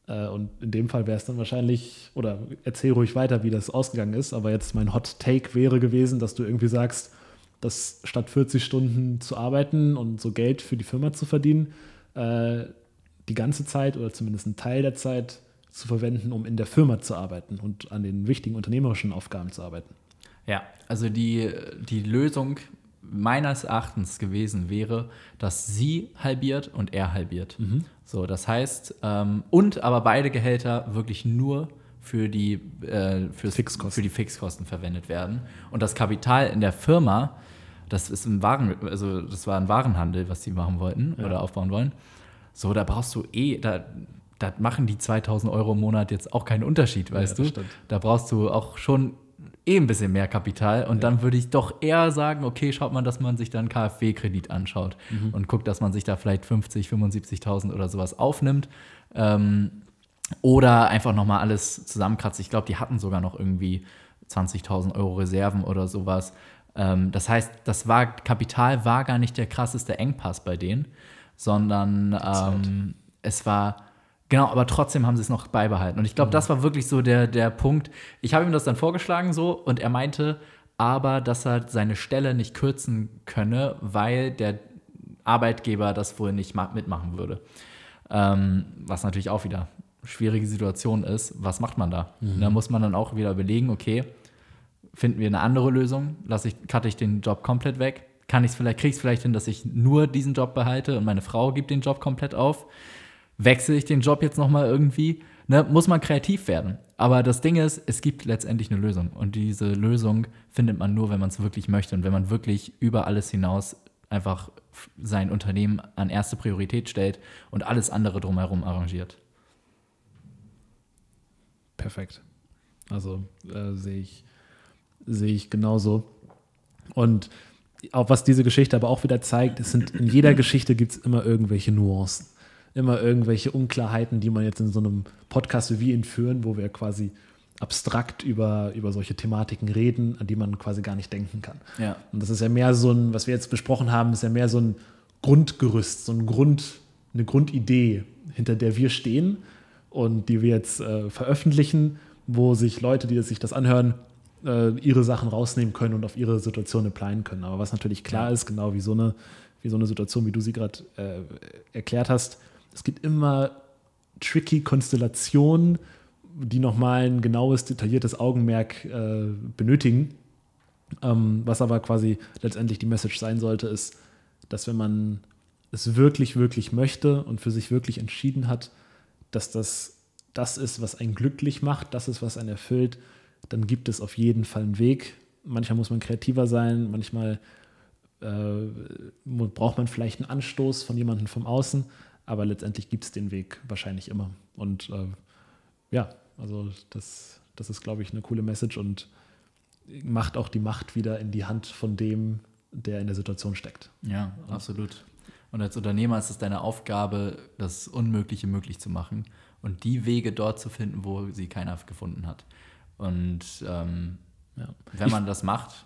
Äh, und in dem Fall wäre es dann wahrscheinlich, oder erzähl ruhig weiter, wie das ausgegangen ist, aber jetzt mein Hot Take wäre gewesen, dass du irgendwie sagst, dass statt 40 Stunden zu arbeiten und so Geld für die Firma zu verdienen, äh, die ganze Zeit oder zumindest einen Teil der Zeit zu verwenden, um in der Firma zu arbeiten und an den wichtigen unternehmerischen Aufgaben zu arbeiten. Ja, also die, die Lösung meines Erachtens gewesen wäre, dass sie halbiert und er halbiert. Mhm. So, das heißt, ähm, und aber beide Gehälter wirklich nur für die, äh, Fixkosten. für die Fixkosten verwendet werden. Und das Kapital in der Firma, das ist im Waren, also das war ein Warenhandel, was sie machen wollten ja. oder aufbauen wollen. So, da brauchst du eh, da, da machen die 2000 Euro im Monat jetzt auch keinen Unterschied, weißt ja, du? Stimmt. Da brauchst du auch schon eh ein bisschen mehr Kapital. Und ja. dann würde ich doch eher sagen, okay, schaut man, dass man sich dann KfW-Kredit anschaut mhm. und guckt, dass man sich da vielleicht 50, 75.000 oder sowas aufnimmt. Ähm, oder einfach nochmal alles zusammenkratzt. Ich glaube, die hatten sogar noch irgendwie 20.000 Euro Reserven oder sowas. Ähm, das heißt, das war, Kapital war gar nicht der krasseste Engpass bei denen sondern ähm, es war, genau, aber trotzdem haben sie es noch beibehalten. Und ich glaube, mhm. das war wirklich so der, der Punkt. Ich habe ihm das dann vorgeschlagen so und er meinte, aber dass er seine Stelle nicht kürzen könne, weil der Arbeitgeber das wohl nicht mitmachen würde. Ähm, was natürlich auch wieder eine schwierige Situation ist. Was macht man da? Mhm. Da muss man dann auch wieder überlegen, okay, finden wir eine andere Lösung? Lasse ich, cutte ich den Job komplett weg? kann ich es vielleicht, kriege ich es vielleicht hin, dass ich nur diesen Job behalte und meine Frau gibt den Job komplett auf. Wechsle ich den Job jetzt nochmal irgendwie? Ne, muss man kreativ werden. Aber das Ding ist, es gibt letztendlich eine Lösung. Und diese Lösung findet man nur, wenn man es wirklich möchte und wenn man wirklich über alles hinaus einfach sein Unternehmen an erste Priorität stellt und alles andere drumherum arrangiert. Perfekt. Also äh, sehe ich, sehe ich genauso. Und auch was diese Geschichte aber auch wieder zeigt, es sind in jeder Geschichte gibt es immer irgendwelche Nuancen, immer irgendwelche Unklarheiten, die man jetzt in so einem Podcast wie ihn führen, wo wir quasi abstrakt über, über solche Thematiken reden, an die man quasi gar nicht denken kann. Ja. Und das ist ja mehr so ein, was wir jetzt besprochen haben, ist ja mehr so ein Grundgerüst, so ein Grund, eine Grundidee, hinter der wir stehen und die wir jetzt äh, veröffentlichen, wo sich Leute, die sich das anhören, äh, ihre Sachen rausnehmen können und auf ihre Situation applyen können. Aber was natürlich klar ist, genau wie so eine, wie so eine Situation, wie du sie gerade äh, erklärt hast, es gibt immer tricky Konstellationen, die nochmal ein genaues, detailliertes Augenmerk äh, benötigen. Ähm, was aber quasi letztendlich die Message sein sollte, ist, dass wenn man es wirklich, wirklich möchte und für sich wirklich entschieden hat, dass das das ist, was einen glücklich macht, das ist, was einen erfüllt, dann gibt es auf jeden Fall einen Weg. Manchmal muss man kreativer sein, manchmal äh, braucht man vielleicht einen Anstoß von jemandem vom Außen, aber letztendlich gibt es den Weg wahrscheinlich immer. Und äh, ja, also das, das ist, glaube ich, eine coole Message und macht auch die Macht wieder in die Hand von dem, der in der Situation steckt. Ja, absolut. Und als Unternehmer ist es deine Aufgabe, das Unmögliche möglich zu machen und die Wege dort zu finden, wo sie keiner gefunden hat. Und ähm, ja. wenn man das macht,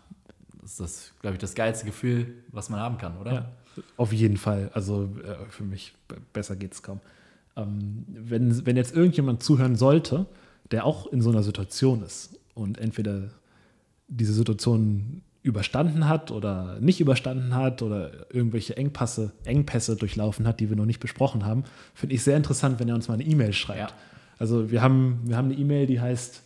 ist das, glaube ich, das geilste Gefühl, was man haben kann, oder? Ja, auf jeden Fall. Also äh, für mich besser geht es kaum. Ähm, wenn, wenn jetzt irgendjemand zuhören sollte, der auch in so einer Situation ist und entweder diese Situation überstanden hat oder nicht überstanden hat oder irgendwelche Engpässe, Engpässe durchlaufen hat, die wir noch nicht besprochen haben, finde ich sehr interessant, wenn er uns mal eine E-Mail schreibt. Ja. Also wir haben, wir haben eine E-Mail, die heißt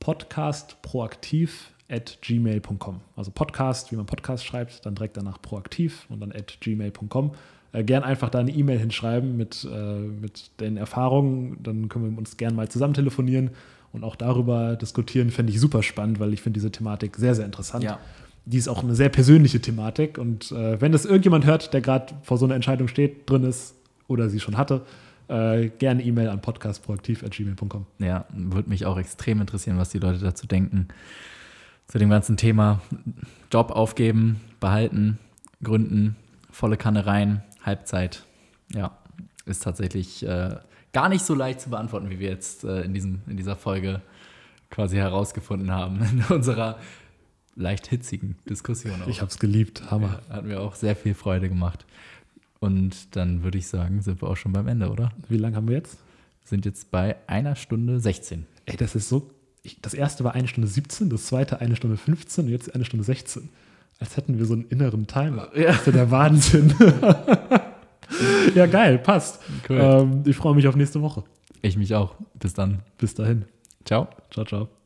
podcastproaktiv at gmail.com. Also Podcast, wie man Podcast schreibt, dann direkt danach proaktiv und dann at gmail.com. Äh, gern einfach da eine E-Mail hinschreiben mit, äh, mit den Erfahrungen, dann können wir uns gern mal zusammen telefonieren und auch darüber diskutieren, fände ich super spannend, weil ich finde diese Thematik sehr, sehr interessant. Ja. Die ist auch eine sehr persönliche Thematik und äh, wenn das irgendjemand hört, der gerade vor so einer Entscheidung steht, drin ist oder sie schon hatte, äh, gerne E-Mail an podcastproaktiv.gmail.com. Ja, würde mich auch extrem interessieren, was die Leute dazu denken. Zu dem ganzen Thema Job aufgeben, behalten, gründen, volle Kanne rein, Halbzeit. Ja, ist tatsächlich äh, gar nicht so leicht zu beantworten, wie wir jetzt äh, in, diesem, in dieser Folge quasi herausgefunden haben, in unserer leicht hitzigen Diskussion. Auch. Ich habe es geliebt, Hammer. Ja, hat mir auch sehr viel Freude gemacht. Und dann würde ich sagen, sind wir auch schon beim Ende, oder? Wie lange haben wir jetzt? Sind jetzt bei einer Stunde 16. Ey, das ist so. Ich, das erste war eine Stunde 17, das zweite eine Stunde 15 und jetzt eine Stunde 16. Als hätten wir so einen inneren Timer. Ja. Das ist ja der Wahnsinn. ja, geil, passt. Cool. Ähm, ich freue mich auf nächste Woche. Ich mich auch. Bis dann. Bis dahin. Ciao. Ciao, ciao.